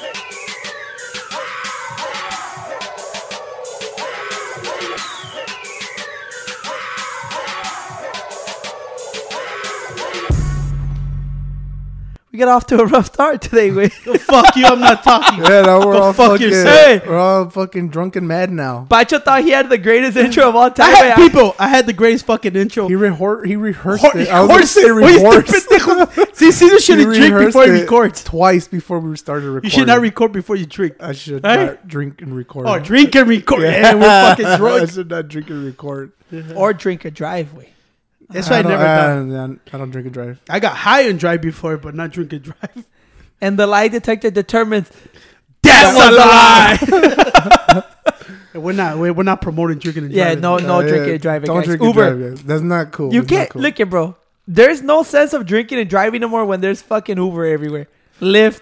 Hey. We got off to a rough start today, Wait, Fuck you, I'm not talking. Yeah, now we're Go all fuck fucking, yourself. we're all fucking drunk and mad now. Pacho thought he had the greatest intro of all time. I time. had güey. people. I had the greatest fucking intro. He, rehor- he rehearsed Hor- it. I was gonna horse- say Oye, rehearsed. este. See, see, this shit He drink before he it records. Twice before we started recording. You should not record before you drink. I should Hey? not drink and record. Oh, drink and record. Yeah, we're fucking I drunk. should not drink and record. or drink a driveway. That's why I don't- never done. I, don't- I don't drink and drive. I got high and drive before, but not drink and drive. And the lie detector determines That's a lie. we're not. We're, we're not promoting drinking and Yeah, driving. no, no Uh, drinking yeah, and driving. Don't guys. drink Uber. and drive. Guys. That's not cool. You That's not can't cool. look it, bro. There's no sense of drinking and driving no more when there's fucking Uber everywhere. Lyft.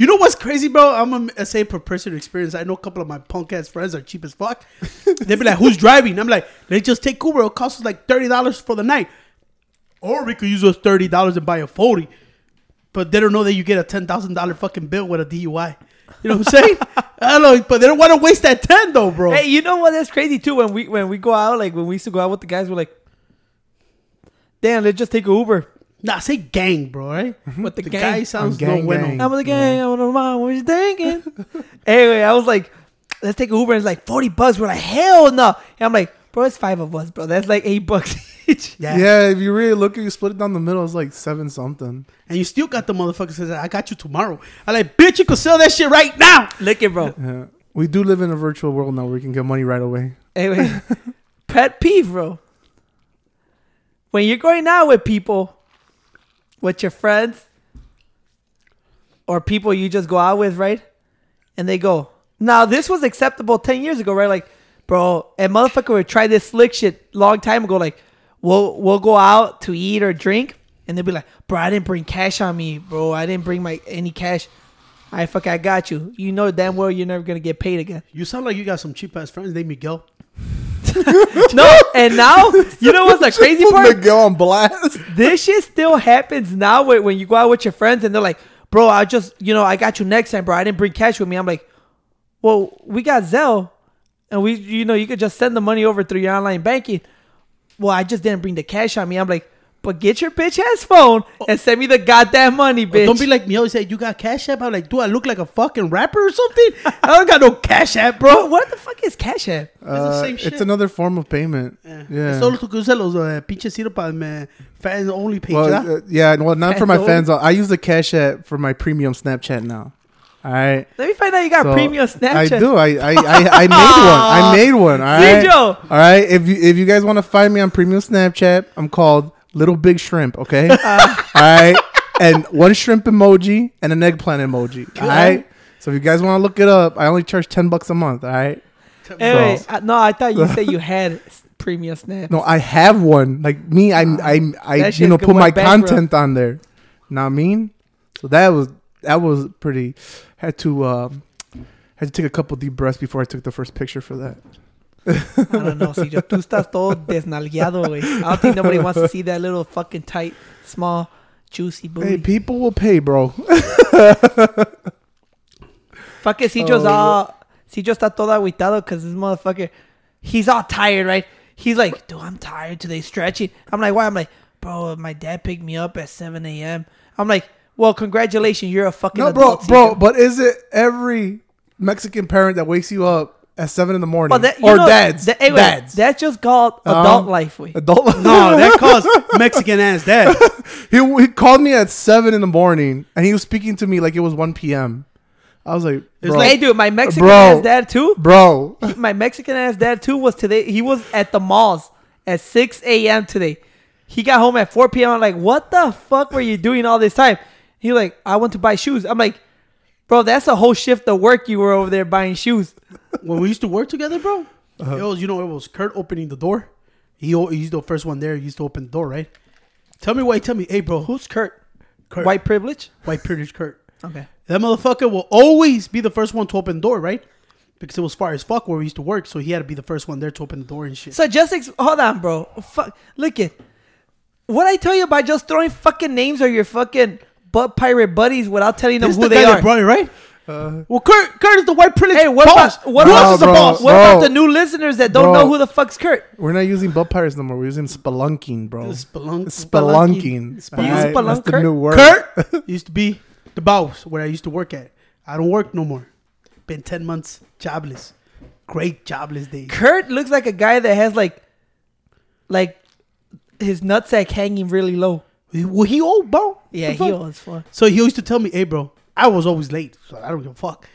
You know what's crazy, bro? I'm gonna say per person experience. I know a couple of my punk ass friends are cheap as fuck. They'd be like, "Who's driving?" I'm like, "They just take Uber. It costs us like thirty dollars for the night, or we could use those thirty dollars and buy a forty. But they don't know that you get a ten thousand dollar fucking bill with a DUI. You know what I'm saying? I don't know, but they don't want to waste that ten though, bro. Hey, you know what? That's crazy too. When we when we go out, like when we used to go out with the guys, we're like, "Damn, let's just take a Uber." Nah, say gang, bro. Right? Mm-hmm. With the, The gang. guy sounds oh, gang, no bueno. gang. I'm with the gang. I want to know what you thinking. anyway, I was like, "Let's take a Uber." And it's like forty bucks. We're like, "Hell no!" And I'm like, "Bro, it's five of us, bro. That's like eight bucks each." Yeah. Yeah, if you really look, at you split it down the middle. It's like seven something. And you still got the motherfucker says, "I got you tomorrow." I like, bitch, you could sell that shit right now. Look it, bro. Yeah, we do live in a virtual world now where we can get money right away. Anyway, pet peeve, bro. When you're going out with people, with your friends, or people you just go out with, right? And they go, now this was acceptable 10 years ago, right? Like, bro, and motherfucker would try this slick shit long time ago. Like, we'll, we'll go out to eat or drink, and they'll be like, bro, I didn't bring cash on me, bro. I didn't bring my any cash. I fuck, I got you. You know damn well you're never gonna get paid again. You sound like you got some cheap ass friends named Miguel. No, and now you know what's the crazy part? Miguel on blast. This shit still happens now when, when you go out with your friends and they're like, "Bro, I just you know I got you next time, bro. I didn't bring cash with me." I'm like, "Well, we got Zelle, and we you know you could just send the money over through your online banking." Well, I just didn't bring the cash on me. I'm like, "But get your bitch ass phone and send me the goddamn money, bitch." Don't be like me. Always say you got Cash App. I'm like, do I look like a fucking rapper or something? I don't got no Cash App, bro. bro. What the fuck is Cash App? Uh, same shit. It's another form of payment. Yeah. Yeah. Solo tú que usas los uh, pinches siro para me fans only page. Well, uh, yeah, well, not for my Fans fans. I use the Cash App for my premium Snapchat now. All right. Let me find out you got So, premium Snapchat. I do. I I, I, I made one. I made one. All right. Cijo. All right. If you if you guys want to find me on premium Snapchat, I'm called Little Big Shrimp. Okay. Uh. all right. And one shrimp emoji and an eggplant emoji. All right. So if you guys want to look it up, I only charge ten bucks a month. All right. Anyway, So- I- no, I thought you said you had premium Snap. No, I have one. Like me, I I I That you know put my content on there. Not mean. So that was that was pretty. Had to um had to take a couple deep breaths before I took the first picture for that. I don't know, Cijo. Tú estás todo desnalgueado, güey. I don't think nobody wants to see that little fucking tight, small, juicy booty. Hey, people will pay, bro. Fucking Cijo's Oh, all... Cijo está todo agüitado because this motherfucker... He's all tired, right? He's like, dude, I'm tired today stretching. I'm like, why? I'm like, bro, my dad picked me up at 7 a.m. I'm like, well, congratulations. You're a fucking no, bro, adult, bro. But is it every Mexican parent that wakes you up at seven in the morning, But that, or know, dads? that- hey, wait, dads. That's just called adult Um, life, We. Adult. life. no, that calls Mexican ass dad. he he called me at seven in the morning, and he was speaking to me like it was one p.m. I was like, bro, like- Hey, dude, my Mexican Bro. ass dad too. bro. My Mexican ass dad too was today. He was at the malls at 6 a.m. today. He got home at 4 p.m. I'm like, what the fuck were you doing all this time? He like, I went to buy shoes. I'm like, bro, that's a whole shift of work you were over there buying shoes. When we used to work together, bro, uh-huh. it was you know it was Kurt opening the door. He o- he's the first one there. He used to open the door, right? Tell me why. Tell me, hey, bro, Who's Kurt? Kurt, White privilege? white privilege Kurt. Okay. That motherfucker will always be the first one to open the door, right? Because it was far as fuck where we used to work, so he had to be the first one there to open the door and shit. So just ex- hold on, bro. Fuck. Look it. What I tell you about just throwing fucking names or your fucking butt pirate buddies without telling them This who the they guy are. that brought it, right? Uh, Well, Kurt, Kurt is the white privilege. Hey, what boss. about what Who else is the boss? what bro. about the new listeners that don't Bro. know who the fuck's Kurt? we're not using butt pirates no more. We're using spelunking, bro. Spelunk. Spelunking. Spelunking. Alright, Spelunk, That's the Kurt? new word. Kurt used to be the boss where I used to work at. I don't work no more. Been ten months jobless. Great jobless days. Kurt looks like a guy that has like, like, his nutsack hanging really low. Well, he old, bro. Yeah, he fuck? owns for. So he used to tell me, "Hey, bro, I was always late, so I don't give a fuck."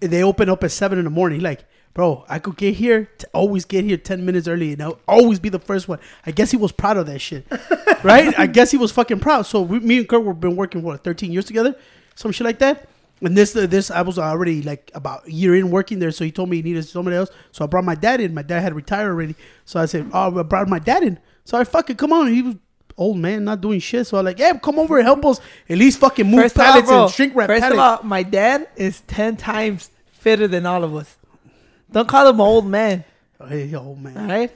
They open up at seven in the morning. Like, bro, I could get here, to always get here ten minutes early, and I'll always be the first one. I guess he was proud of that shit, right? I guess he was fucking proud. So we, me and Kurt were been working what thirteen years together, some shit like that. And this, this, I was already like about a year in working there. So he told me he needed somebody else. So I brought my dad in. My dad had retired already. So I said, oh, I brought my dad in. So I fucking come on. He was old man, not doing shit. So I'm like, yeah, come over and help us. At least fucking move First all, pallets bro, and shrink wrap first pallets. of all, my dad is ten times fitter than all of us. Don't call him an old man, Oh, hey, he old man. all right?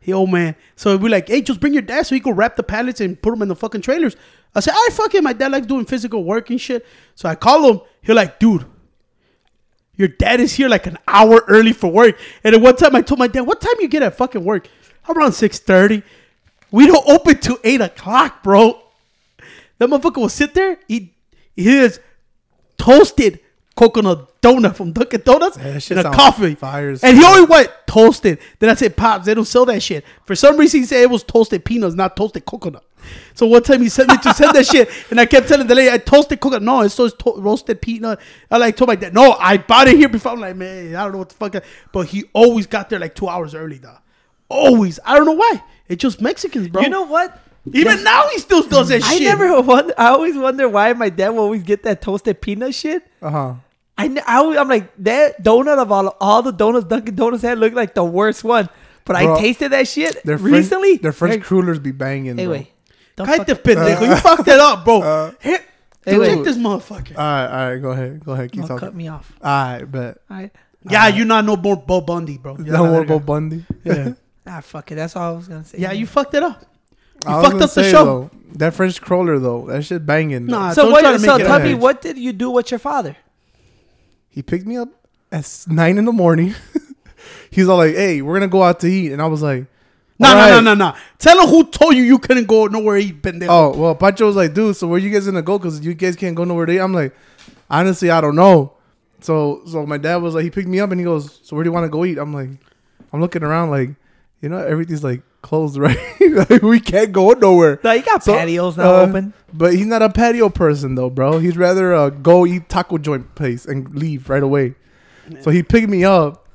He old man. So we're like, hey, just bring your dad so he can wrap the pallets and put them in the fucking trailers. I said, I fuck it. My dad likes doing physical work and shit. So I call him. He's like, dude, your dad is here like an hour early for work. And at one time I told my dad, what time you get at fucking work? Around 6.30. We don't open till 8 o'clock, bro. That motherfucker will sit there, eat his toasted coconut donut from Dunkin' Donuts shit and a coffee. fire as And he only went toasted. Then I said, Pops, they don't sell that shit. For some reason, he said it was toasted peanuts, not toasted coconut. So one time he sent me to send that shit, and I kept telling the lady, I toasted coconut. No, it's just to- roasted peanut. I like told my dad, no, I bought it here before. I'm like, man, I don't know what the fuck. I-" But he always got there like two hours early, though. Always. I don't know why. It's just Mexicans, bro. You know what? even Yes. now he still does that I shit. never wonder. I always wonder why my dad will always get that toasted peanut shit. Uh huh. I, I I'm like that donut of all all the donuts Dunkin' Donuts had looked like the worst one. But I tasted that shit Their recently. French, their French Hey, crullers be banging. bro. Anyway, don't Cállate, fuck- pendejo. you fucked it up, bro. Uh, Hey, Anyway. check this motherfucker. All right, all right. Go ahead. Go ahead. Keep don't cut me off. All right, but I yeah, you not no more Bo Bundy, bro. You're No more Bo. Bundy. Yeah. Ah fuck it. That's all I was gonna say. yeah, you fucked it up. You I fucked gonna up the show. Though, that French cruller though, that shit banging. though. Nah, So don't what? try to So make tell me, what did you do with your father? He picked me up at nine in the morning. He's all like, "Hey, we're gonna go out to eat," and I was like, No, "All no, no, no, no. Tell him who told you you couldn't go nowhere eat, pendejo. Oh well, Pancho was like, "Dude, so where you guys gonna go? Because you guys can't go nowhere to eat." I'm like, honestly, I don't know. So so my dad was like, he picked me up and he goes, "So where do you want to go eat?" I'm like, I'm looking around like, you know, everything's like closed, right? like, we can't go nowhere. No, you got So, patios now uh, open. But he's not a patio person though, bro. He's rather uh, go eat taco joint place and leave right away. So he picked me up.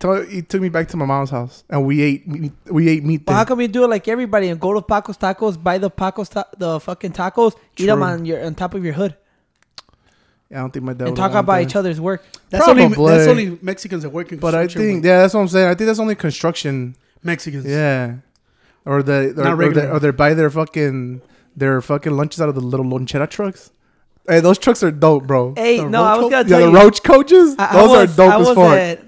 to- He took me back to my mom's house and we ate meat, we ate meat Well, how come you do it like everybody and go to Paco's Tacos, buy the Paco's ta- the fucking tacos, eat them on your on top of your hood, I don't think my dad and would talk about that. each other's work? that's only probably. that's only Mexicans that work in But I think with yeah, that's what I'm saying. I think that's only construction. Mexicans. Yeah, or the or, or, they, or they buy their fucking their fucking lunches out of the little lonchera trucks. Hey, those trucks are dope, bro. Hey, The no, I was gonna yeah, tell the you. roach coaches. I- I those was- are dope I as fuck. at-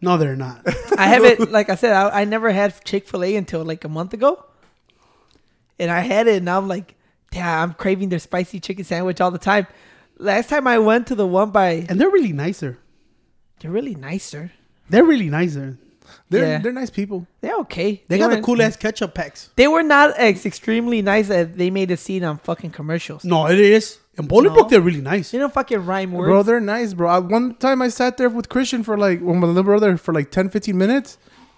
No, they're not. I haven't, like I said, I, I never had Chick Fil A until like a month ago, and I had it, and I'm like, damn, I'm craving their spicy chicken sandwich all the time. Last time I went to the one by, and they're really nicer. they're really nicer. They're really nicer. They're Yeah. they're nice people. They're okay. They got the weren't- cool ass ketchup packs. They were not as extremely nice as they made it seem on fucking commercials. No, it is. In Bolingbrook, No. they're really nice. They don't fucking rhyme words. Bro, they're nice, bro. I, one time I sat there with Christian for like, with my little brother for like 10, 15 minutes,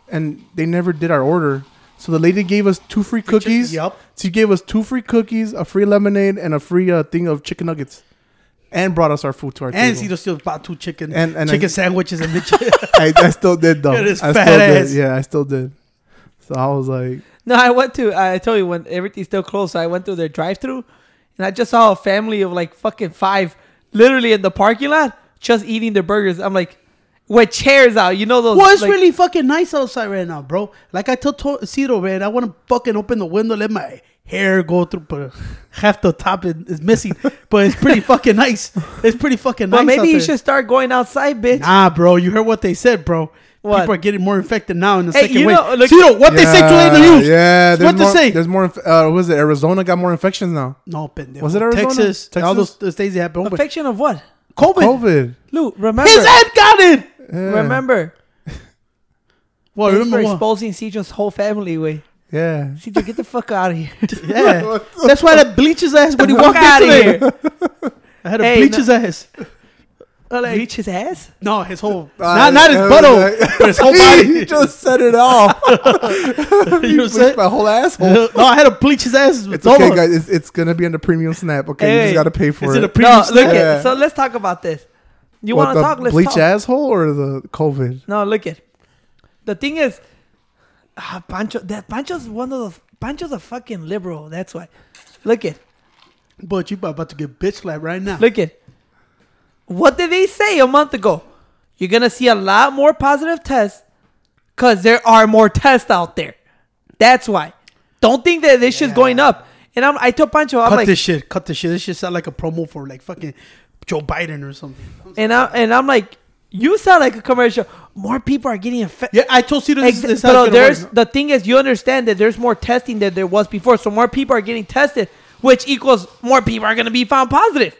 and they never did our order. So the lady gave us two free cookies. Yup. She gave us two free cookies, a free lemonade, and a free uh, thing of chicken nuggets, and brought us our food to our And table. And Cito still bought two chicken And- and chicken I- sandwiches and bitch. I, I still did though. It is I still ass. did. Yeah, I still did. So I was like, No, I went to. I told you when everything's still closed. So I went through their drive-through, and I just saw a family of like fucking five, literally in the parking lot, just eating their burgers. I'm like, with chairs out. You know those. well, it's like- really fucking nice outside right now, bro. Like I told to- Cito, man, I want to fucking open the window, let my hair go through, but half the top is, is missing. but it's pretty fucking nice. It's pretty fucking nice. Well, maybe out you there. should start going outside, bitch. Nah, bro. You heard what they said, bro. What? People are getting more infected now in the Hey, second you wave. know, look- Ciro, what they say today in the news? Yeah, there's What to say? There's more. Uh, was it Arizona got more infections now? No, pendejo. Was it Arizona? Texas, Texas? all those the states they have open. Infection of what? COVID. COVID. Lou, remember. His head got it. Yeah. Remember. Well, Thanks remember for what? exposing Cedro's whole family, way. Yeah. Cedro, get the fuck out of here. Yeah, that's why that bleach his ass when he walked outta into here. here. I had to Hey, bleach no- his ass. Uh, like- Bleach his ass? no, his whole Uh, not not his butthole, but his whole body. he just set it off. you know Bleached saying? my whole asshole. no, I had to bleach his ass. It's Todo. okay, guys. It's, it's gonna be on the premium snap. Okay, you just gotta pay for is it. it a No, premium look snap? Yeah. at So let's talk about this. You What, want to the talk? Let's bleach talk. asshole or the COVID? No, look at. The thing is, ah, Pancho. That Pancho's one of the. Pancho's a fucking liberal. That's why. Look at. But you about to get bitch slapped right now. Look at. What did they say a month ago? You're gonna see a lot more positive tests, cause there are more tests out there. That's why. Don't think that this shit's going up. And I'm, I told Pancho, I'm cut like, this shit. Cut this shit. This shit sound like a promo for like fucking Joe Biden or something. and I and I'm like, you sound like a commercial. More people are getting infected. Yeah, I told you this. Ex- this but gonna there's work. the thing is, you understand that there's more testing than there was before, so more people are getting tested, which equals more people are gonna be found positive.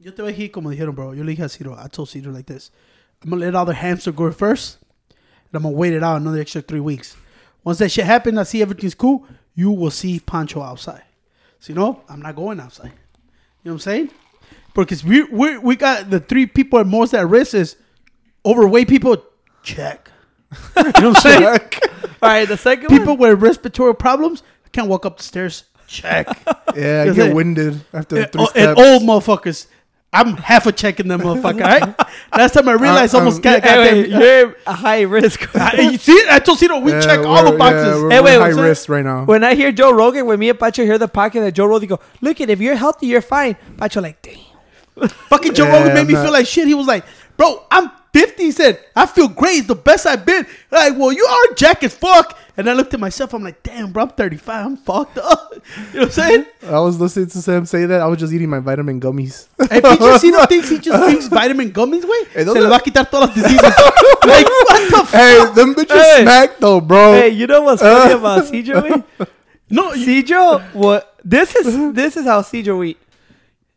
Yo te voy a decir como dijeron, bro. Yo le dije a Ciro. I told Ciro like this. I'm gonna let all the hamster go first, and I'm gonna wait it out another extra three weeks. Once that shit happens, I see everything's cool. You will see Pancho outside. So you know, I'm not going outside. You know what I'm saying? Because we we we got the three people at most at risk is overweight people. Check. You know what I'm saying? All right, the second people one. with respiratory problems can't walk up the stairs. Check. Yeah, I Is get it- winded after and, three oh, and old motherfuckers. I'm half a check in them motherfucker. Right? Last time I realized Uh, almost um, got, Hey, wait, you're a high risk. I- you see, I told Cito we Yeah, check all the boxes. Yeah, we're, Hey, we're wait, high what's risk right now. when I hear Joe Rogan, when me and Pacho hear the podcast that Joe Rogan go, look at if you're healthy, you're fine. Pacho like, damn. Fucking Joe Yeah, Rogan made me I'm feel not- like shit. He was like, "Bro, I'm 50." Said, "I feel great. It's the best I've been." Like, well, you are jack as fuck. And I looked at myself. I'm like, "Damn, bro, I'm 35. I'm fucked up." You know what I'm saying? I was listening to Sam say that. I was just eating my vitamin gummies. Hey, pinche Cito thinks he just drinks vitamin gummies, way. Hey, Se those le are- va a quitar todas las diseases. like, what the fuck? hey, them bitches Hey. smack though, bro. Hey, you know what's funny about Cedro? No, you, Cedro, what? This is this is how Cedro eat.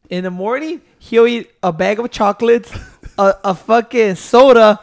In the morning, he'll eat a bag of chocolates, a, a fucking soda,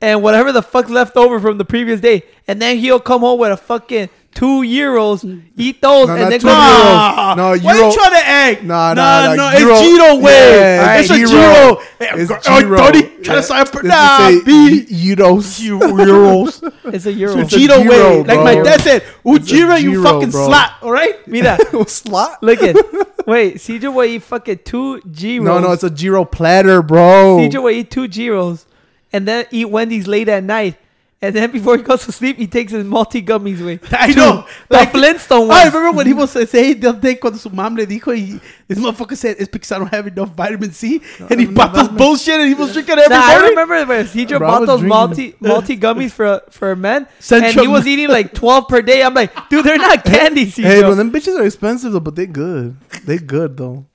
and whatever the fuck's left over from the previous day, and then he'll come home with a fucking two euros, mm. eat those, No, and not then go. euros. Nah, No, Why Euro- you trying to act? Nah, nah, nah, no, nah, it's Euro- Giro way. Yeah, it's a Giro. Giro. It's oh, Giro. Tony, Yeah. trying to sign up for This nah, is a B. Euros. Euros. It's a euro. It's a Giro way. Giro, Like my dad said, Ujira, you fucking bro. slut. All right? Mira, Slot? look at. Wait, Cedro will eat fucking two gyros. No, no, it's a Giro platter, bro. CJ will eat two gyros and then eat Wendy's late at night. And then before he goes to sleep, he takes his multi gummies with. I know. The Flintstone I remember when he was uh, saying the other day cuando su mam le dijo y this motherfucker said it's because I don't have enough vitamin C and he no bought those bullshit and he was drinking every Nah, I remember when CJ Bro, I bought those multi multi gummies for for men, Centrum. and he was eating like twelve per day. I'm like, dude, they're not candy, CJ. Hey, but them bitches are expensive though, but they good. They good though.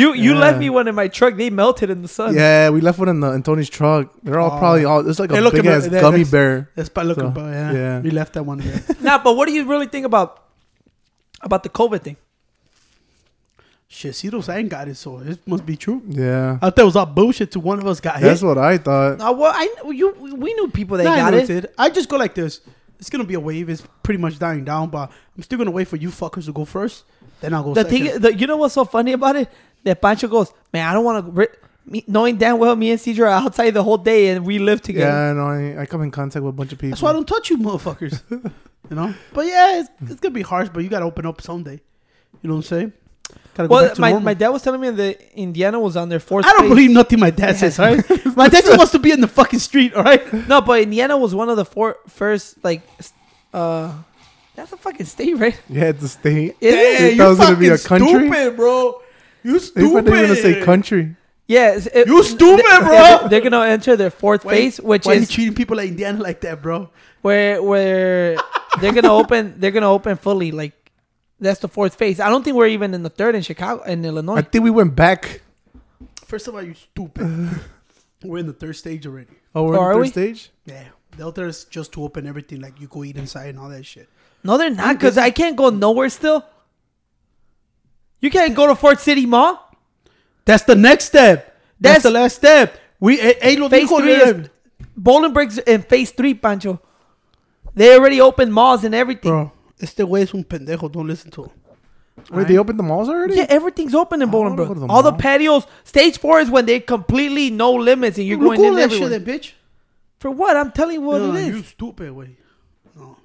You you Yeah. left me one in my truck. They melted in the sun. Yeah, we left one in the in Tony's truck. They're all Oh. probably all. It's like Hey, a look big at ass my- that- gummy that's- bear. That's by looking, So, bro. Yeah. yeah. We left that one there. Nah, but what do you really think about about the COVID thing? Shit, Ciro's ain't got it, so it must be true. Yeah, I thought it was all bullshit to one of us got that's hit. That's what I thought. Uh, well, I you we knew people that Nah, I got know it. it. I just go like this. It's gonna be a wave. It's pretty much dying down, but I'm still gonna wait for you fuckers to go first. Then I'll go The second. thing, the, you know what's so funny about it? That Pancho goes, man, I don't want to. Me, knowing damn well, me and Cedro are outside the whole day and we live together. Yeah, no, I, I come in contact with a bunch of people. That's why I don't touch you, motherfuckers. you know. But yeah, it's, it's gonna be harsh, but you gotta open up someday. You know what I'm saying? Gotta go Well, back to my, normal. my dad was telling me that Indiana was on their fourth. I don't phase. believe nothing my dad says. All right, my dad just wants to be in the fucking street. All right. No, but Indiana was one of the four first like, uh, that's a fucking state, right? yeah, it's a state. It is. Damn. that was gonna be a country? Stupid, bro. You They stupid. thought they were gonna say country. Yeah, it- You stupid, they- bro. They're, they're gonna enter their fourth Why- phase, which why you is treating people like Indiana like that, bro? where where they're gonna open. They're gonna open fully. Like that's the fourth phase. I don't think we're even in the third in Chicago in Illinois. I think we went back. First of all, you stupid. we're in the third stage already. Oh, we're Oh, in the we? third stage. Yeah. The out there is just to open everything, like you go eat inside and all that shit. No, they're not because I can't go nowhere still. You can't go to Ford City Mall. That's the next step. That's, That's- the last step. We eh, eh, lo Phase dijo three el- is Bolingbrook's in phase three, Pancho. They already opened malls and everything. Bro, este güey es un pendejo. Don't listen to him. Wait, they opened the malls already? Yeah, everything's open in I wanna Bolingbrook. go to the All the mall. patios. Stage four is when they completely no limits and you're Look going all in that everywhere. shit, then, bitch. For what? I'm telling you what no, it you stupid, way. No.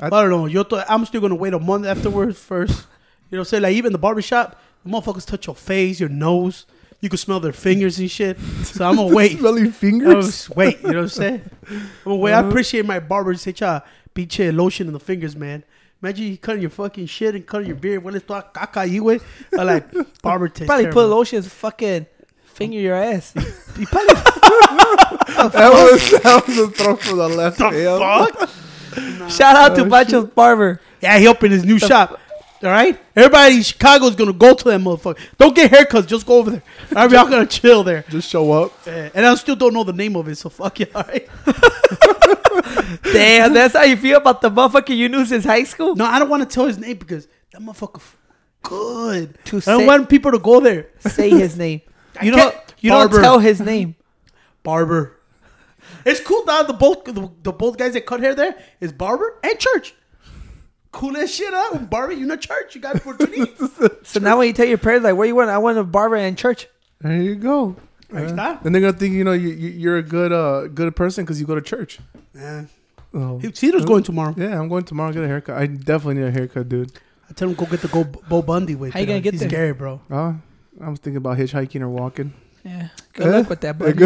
I- I, don't know. Yo, to, I'm still gonna wait a month afterwards first. You know, what I'm saying like even the barbershop, the motherfuckers touch your face, your nose. You can smell their fingers and shit. So I'm gonna wait. Smelly I'm fingers. wait. You know what I'm saying? I'm gonna wait. I uh-huh. appreciate my barbers. Say, cha, pinche lotion in the fingers, man. Imagine you cutting your fucking shit and cutting your beard. What is toda caca ahí, güey? I like barber taste. Probably put terrible. lotions, fucking finger your ass. He probably that was that was a throw for the left hand. fuck. Shout out to Pancho's barber. Yeah, he opened his new shop. All right, everybody in Chicago is gonna go to that motherfucker. Don't get haircuts, just go over there. All right, we all gonna chill there. Just show up. And I still don't know the name of it, so fuck you. All right. Damn, that's how you feel about the motherfucker you knew since high school? No, I don't want to tell his name because that motherfucker f- good. To I don't say- want people to go there. Say his name. You don't. You Barber. don't tell his name. Barber. It's cool now. The both the, the both guys that cut hair there is barber and church. Cool as shit, huh? Barber, you know church. You got opportunity. So now when you tell your parents like, where you went, I went to barber and church. There you go. Ahí está. Then they're gonna think you know you, you you're a good uh good person because you go to church. Yeah. Oh. Cedar's going tomorrow. Yeah, I'm going tomorrow to get a haircut. I definitely need a haircut, dude. I tell him go get the go Bo Bundy way. How you gonna get He's there? scary, bro. Oh, I was thinking about hitchhiking or walking. Yeah. Good luck with that, buddy.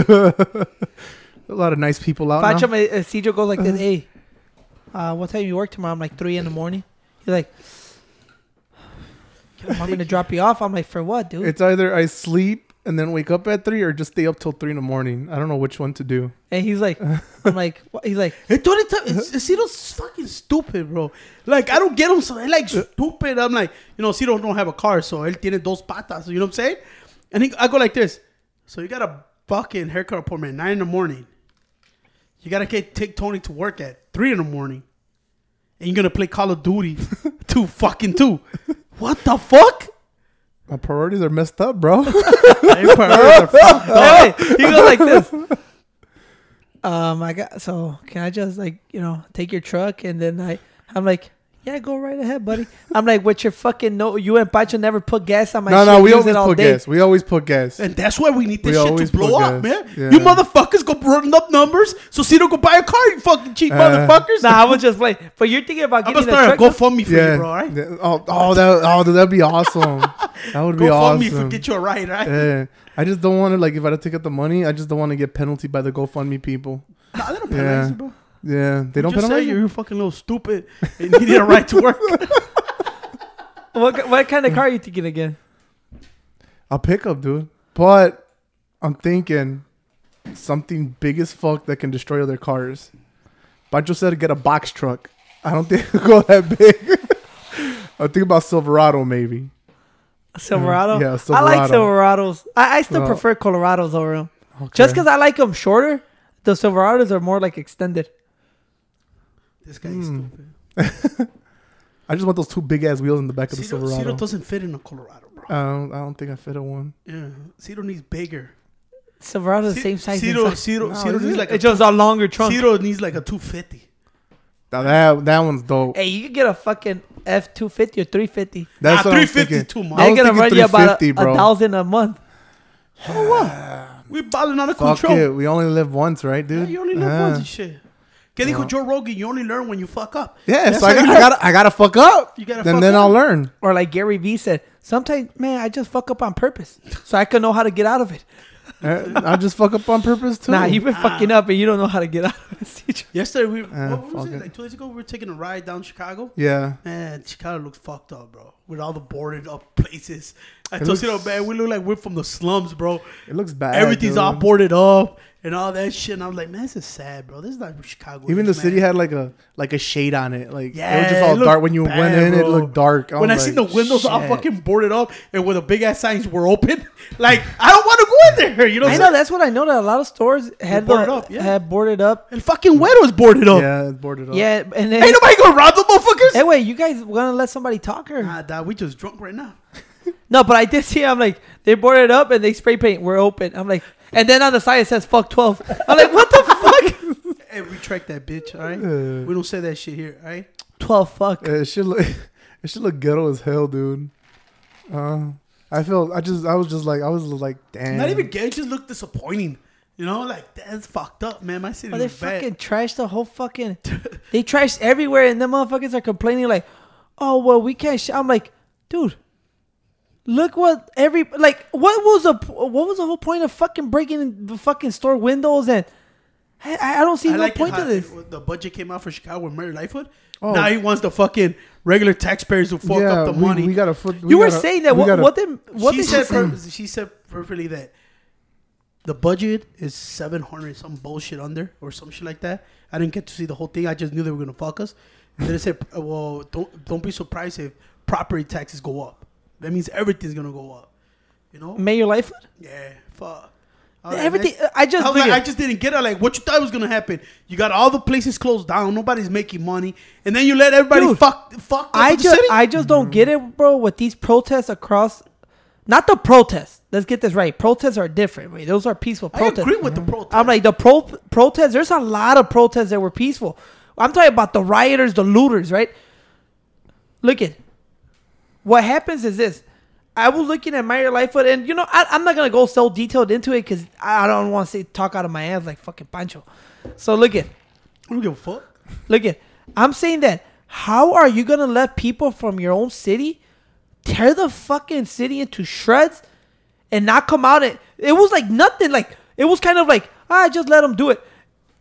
a lot of nice people out Pancho, now. my uh, Cedro goes like this. Hey, uh, what time you work tomorrow? I'm like three in the morning. He's like, I'm gonna drop you off. I'm like, for what, dude? It's either I sleep and then wake up at three, or just stay up till three in the morning. I don't know which one to do. and he's like, I'm like, what? he's like, Hey, Tony, it's, it's, Ciro's fucking stupid, bro. Like, I don't get him. So I like stupid. I'm like, you know, Ciro don't have a car, so él tiene dos patas. You know what I'm saying? And he, I go like this. So you got a fucking haircut appointment at 9 in the morning. You got to get take Tony to work at 3 in the morning. And you're going to play Call of Duty 2 fucking 2. What the fuck? My priorities are messed up, bro. Your priorities are fucked up. hey, he goes like this. Um, I got so can I just like you know take your truck and then I I'm like yeah go right ahead buddy I'm like with your fucking no you and Pancho never put gas on my no, shit, no, we use always put day. gas. We always put gas. And that's why we need this We shit always to blow put up, gas. man. Yeah. You motherfuckers go run up numbers so Ciro go buy a car, you fucking cheap Uh, motherfuckers. Nah, I was just like but you're thinking about I'm getting gonna a start a truck GoFundMe for yeah. you, bro, alright? Oh, oh, that, oh, that'd be awesome. That would be GoFundMe awesome. for get you a ride, right? Yeah. I just don't want to like if I had to take out the money, I just don't want to get penalty by the GoFundMe people. Nah, they don't Yeah. you, bro. Yeah, they don't Just say penalize you're you. a fucking little stupid and you need a right to work. what, what kind of car are you thinking again A pickup, dude. But I'm thinking something big as fuck that can destroy other cars. Pancho said to get a box truck. I don't think it'll go that big. I think about Silverado maybe. Silverado Yeah, I like Silverados I, I still Well, prefer Colorados over them Okay. just because I like them shorter the Silverados are more like extended this guy's Hmm. stupid. I just want those two big ass wheels in the back of the Ciro, Silverado. Ciro doesn't fit in a Colorado, bro. I don't, I don't think I fit a one. Yeah, Ciro needs bigger. Silverado's the same size Ciro, inside. Ciro, No, Ciro is needs it? like a it's just a longer trunk Ciro needs like a 250. Now that that one's dope. Hey, you can get a fucking F two fifty or three fifty. That's Nah, what I'm 350 thinking. too much. I They're was gonna thinking run you about a, 350, a thousand a month. Oh, what? We balling out of Fuck control. it. We only live once, right, dude? Yeah, dude? you only live Yeah. once and shit. ¿Qué dijo Joe Rogan? You only learn when you fuck up. Yeah, That's so I got, I gotta, I gotta fuck up. You gotta then fuck then up. I'll learn. Or like Gary Vee said, sometimes man, I just fuck up on purpose so I can know how to get out of it. Uh, I'll just fuck up on purpose too. Nah, you've been fucking up and you don't know how to get out of it. Yesterday, we Ah, what was fuck it? it. Like two days ago, we were taking a ride down Chicago. yeah. Man, Chicago looks fucked up, bro. With all the boarded up places. I It told you, know, man, we look like we're from the slums, bro. It looks bad. Everything's dude. all boarded up and all that shit. And I was like, man, this is sad, bro. This is not Chicago. Even the is, city had like a like a shade on it. Like yeah, it was just all dark. When you went bad, in, it looked dark. when I was seen the like, windows all fucking boarded up and where the big ass signs were open, like I don't want to go in there. You know I know saying? that's what I know. That a lot of stores had boarded the- up, yeah. had boarded up. And fucking Wedo's boarded up. Yeah, it's boarded up. Yeah, and then Ain't nobody gonna rob the motherfuckers. hey, wait, you guys gonna let somebody talk or Nah, dog, we just drunk right now. no? But I did see. I'm like, they boarded up and they spray paint. We're open. I'm like, and then on the side it says "fuck 12. I'm like, what the fuck? Hey, retract that bitch, all right? Uh, We don't say that shit here, all right? 12 fuck. it should look, it should look ghetto as hell, dude. Uh, I feel I just, I was just like, I was like, damn. Not even gay, just looked disappointing. You know, like that's fucked up, man. My city But they was bad. fucking trashed the whole fucking. they trashed everywhere, and the motherfuckers are complaining like, "Oh well, we can't." Sh-. I'm like, dude, look what every like. What was the what was the whole point of fucking breaking the fucking store windows and? I, I don't see I no like point to this. The budget came out for Chicago with Mayor Lightfoot. Oh. Now he wants the fucking regular taxpayers to fuck up the we, money. We got to foot. we You were gotta- saying that we what, gotta- what did what she did said she per- she said perfectly that the budget is seven hundred some bullshit under or some shit like that. I didn't get to see the whole thing. I just knew they were gonna fuck us. And then they said, "Well, don't don't be surprised if property taxes go up. That means everything's gonna go up. You know? Mayor Lightfoot? Yeah, fuck." I was like, Everything. man, I just I, was like, I just didn't get it. Like, what you thought was gonna happen? You got all the places closed down. Nobody's making money, and then you let everybody Dude, fuck fuck up I the just city. I just don't get it, bro. With these protests across, not the protests. Let's get this right. Protests are different. Right? Those are peaceful protests. I protests. agree with the mm-hmm. protest. I'm like the pro protests. There's a lot of protests that were peaceful. I'm talking about the rioters, the looters, right? Look at what happens is this. I was looking at Mayor Lightfoot, and you know I, I'm not gonna go so detailed into it because I don't want to say talk out of my ass like fucking Pancho. So look at I don't give a fuck. Look at, I'm saying that. How are you gonna let people from your own city tear the fucking city into shreds and not come out? And it was like nothing. Like it was kind of like ah, just let them do it.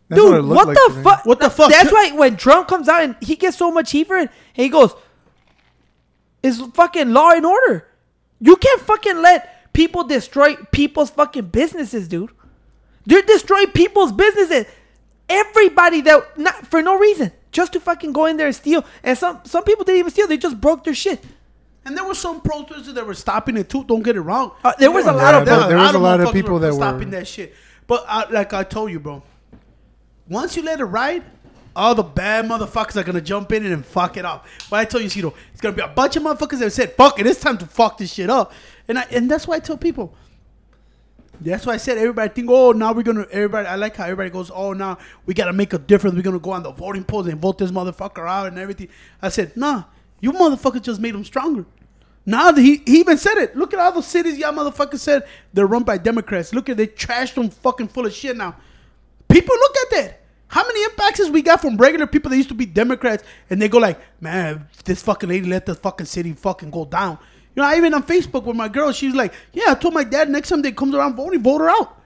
That's Dude, what what, like the fuck? What the fuck? That's why when Trump comes out and he gets so much heat for it, and he goes, "It's fucking law and order. You can't fucking let people destroy people's fucking businesses, dude. They're destroying people's businesses. Everybody that not for no reason, just to fucking go in there and steal. And some some people didn't even steal; they just broke their shit. And there were some protesters that were stopping it too. Don't get it wrong. Uh, there was a lot of there- there was a lot of people that were- stopping that shit. But uh, like I told you, bro, once you let it ride, all the bad motherfuckers are gonna jump in and fuck it up. But I told you, Cito, it's gonna be a bunch of motherfuckers that said, "Fuck it, it's time to fuck this shit up." And I and that's why I tell people. That's why I said everybody think, oh, now we're gonna. Everybody, I like how everybody goes, oh, now we gotta make a difference. We're gonna go on the voting polls and vote this motherfucker out and everything. I said, nah, you motherfuckers just made them stronger. Now that he, he even said it. Look at all the cities y'all motherfuckers said they're run by Democrats. Look at they trashed them fucking full of shit now. People look at that. How many impacts is we got from regular people that used to be Democrats and they go like, man, this fucking lady let the fucking city fucking go down. You know, I even on Facebook with my girl, she's like, yeah, I told my dad next time they comes around voting, vote her out.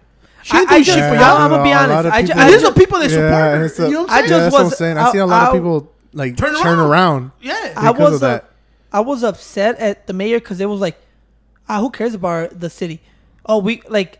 She ain't I- I doing just- shit for Yeah, y'all. I'm gonna be honest. of I ju- people- I these are people that support her. a- you know what I I'm just saying? yeah, that's what I'm was- saying. I see a lot of people like Turn turn, around. around. yeah. I because was of that. uh, I was upset at the mayor because it was like, ah, who cares about the city? Oh, we like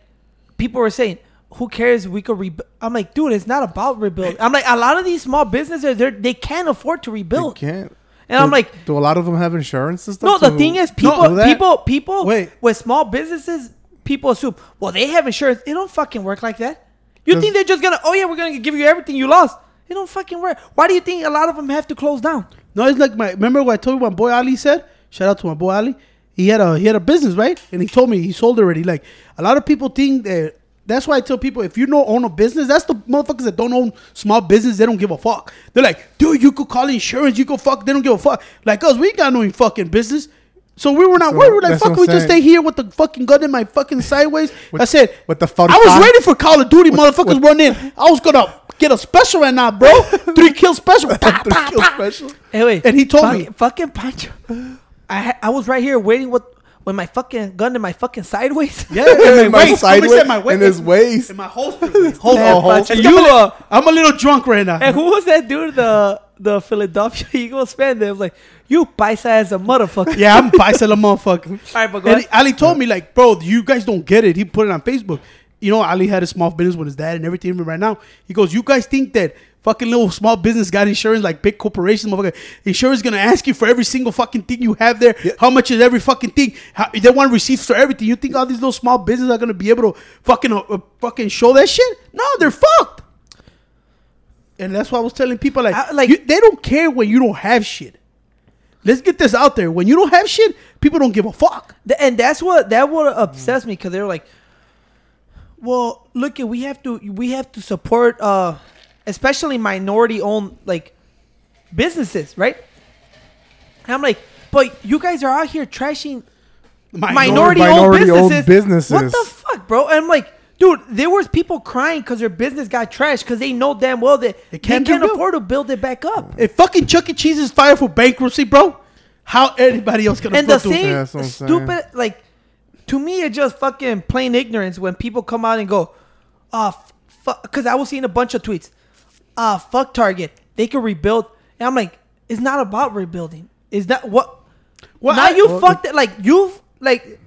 people were saying, who cares? We could rebuild. I'm like, dude, it's not about rebuild. I'm like, a lot of these small businesses, they they can't afford to They rebuild. can't. And I'm like, do a lot of them have insurance and stuff? no. The thing is, people, do people, people Wait. with small businesses, people assume, well, they have insurance. It don't fucking work like that. You Does- think they're just gonna? Oh yeah, we're gonna give you everything you lost. It don't fucking work. Why do you think a lot of them have to close down? No, it's like my. Remember what I told you? My boy Ali said. Shout out to my boy Ali. He had a he had a business right, and he told me he sold already. Like a lot of people think that. That's why I tell people if you don't own a business, that's the motherfuckers that don't own small business. They don't give a fuck. They're like, dude, you could call insurance. You could fuck. They don't give a fuck. Like us, we ain't got no fucking business. So we were not So, worried. We were like, fuck, we I'm just stay here with the fucking gun in my fucking sideways. With- I said, with the fuck? I was ready for Call of Duty, motherfuckers run in. I was gonna get a special right now, bro. Three kill special. Pa, pa, Kill special. Hey, wait. And he told fucking, me- fucking Pancho. I ha- I was right here waiting with with my fucking gun in my fucking sideways. Yeah, in my waist. Sideways, said my waist. in his waist. In my holster. waist. Oh, Yeah, holster. You uh, I'm a little drunk right now. and who was that dude? The the Philadelphia Eagles fan that was like, "You paisa as a motherfucker." Yeah, I'm Paisa a motherfucker. All right, but go And ahead. Ali told me, like, bro, you guys don't get it. He put it on Facebook. You know, Ali had a small business with his dad and everything. Even right now, he goes, you guys think that Fucking little small business got insurance like big corporations. Motherfucker, insurance is gonna ask you for every single fucking thing you have there. How much is every fucking thing? How, they want receipts for everything. You think all these little small businesses are gonna be able to fucking uh, uh, fucking show that shit? No, they're fucked. And that's why I was telling people like, I- like- you- they don't care when you don't have shit. Let's get this out there. When you don't have shit, people don't give a fuck. Th- and that's what that would obsess me because they're like, well, look, at we have to we have to support, uh, especially minority owned like businesses, right? And I'm like, but you guys are out here trashing minority owned Minority-owned businesses. What businesses. the fuck, bro? And I'm like, dude, there was people crying because their business got trashed because they know damn well that they can't can't, afford to build it back up. If fucking Chuck E. Cheese is fired for bankruptcy, bro, how anybody else gonna and the do- same Yeah, what stupid like to me it's just fucking plain ignorance when people come out and go ah fuck because i was seeing a bunch of tweets ah fuck target. They can rebuild. And i'm like it's not about rebuilding. Is that what Well, now I- you well, fucked it like you've like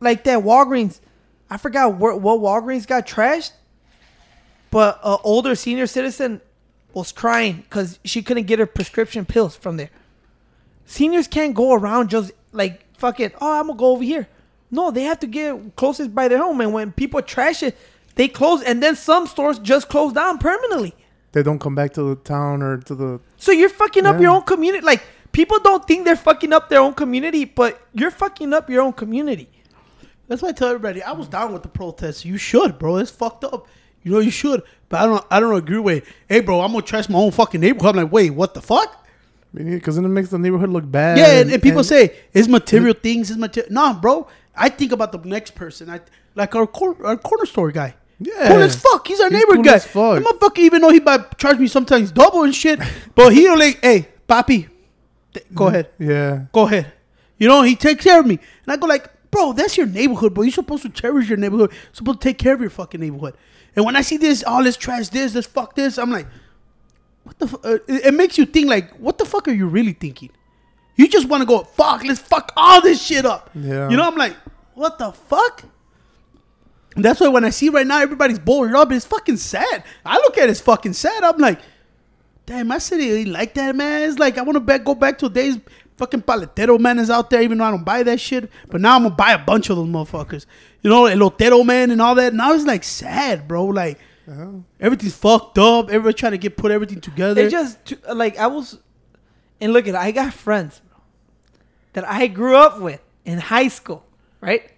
like that walgreens i forgot what, what walgreens got trashed but an older senior citizen was crying because she couldn't get her prescription pills from there. Seniors can't go around just like fucking oh i'm gonna go over here. No they have to get closest by their home and when people trash it they close and then some stores just close down permanently They don't come back to the town or to the. so you're fucking up your own community like people don't think they're fucking up their own community but you're fucking up your own community That's why I tell everybody I was down with the protest. You should, bro. It's fucked up. You know you should, but I don't. I don't agree with. Hey, bro, I'm gonna trash my own fucking neighborhood. I'm like, wait, what the fuck? Because then it makes the neighborhood look bad. Yeah, and, and people say it's material things. It's material. Nah, bro. I think about the next person. I like our cor- our corner store guy. Yeah. cool as fuck. He's our He's neighbor cool guy. as fuck. That motherfucker, even though he might charge me sometimes double and shit, but he don't like, hey, papi, th- go ahead. Yeah. go ahead. You know, he takes care of me. And I go like, bro, that's your neighborhood, bro. You're supposed to cherish your neighborhood. You're supposed to take care of your fucking neighborhood. And when I see this, oh, let's trash this, let's fuck this, I'm like, what the? Fu-? Uh, it, it makes you think like, what the fuck are you really thinking? You just want to go, fuck, let's fuck all this shit up. Yeah. You know, I'm like, what the fuck? That's why when I see right now everybody's bored up, it's fucking sad. I look at it as fucking sad. I'm like, damn, my city ain't like that, man. It's like I want to back, go back to days fucking paletero man is out there, even though I don't buy that shit. But now I'm gonna buy a bunch of those motherfuckers. You know, elotero man and all that. Now it's like sad, bro. Like uh-huh. everything's fucked up. Everybody trying to get put everything together. It just like I was, and look at I got friends bro, that I grew up with in high school, right?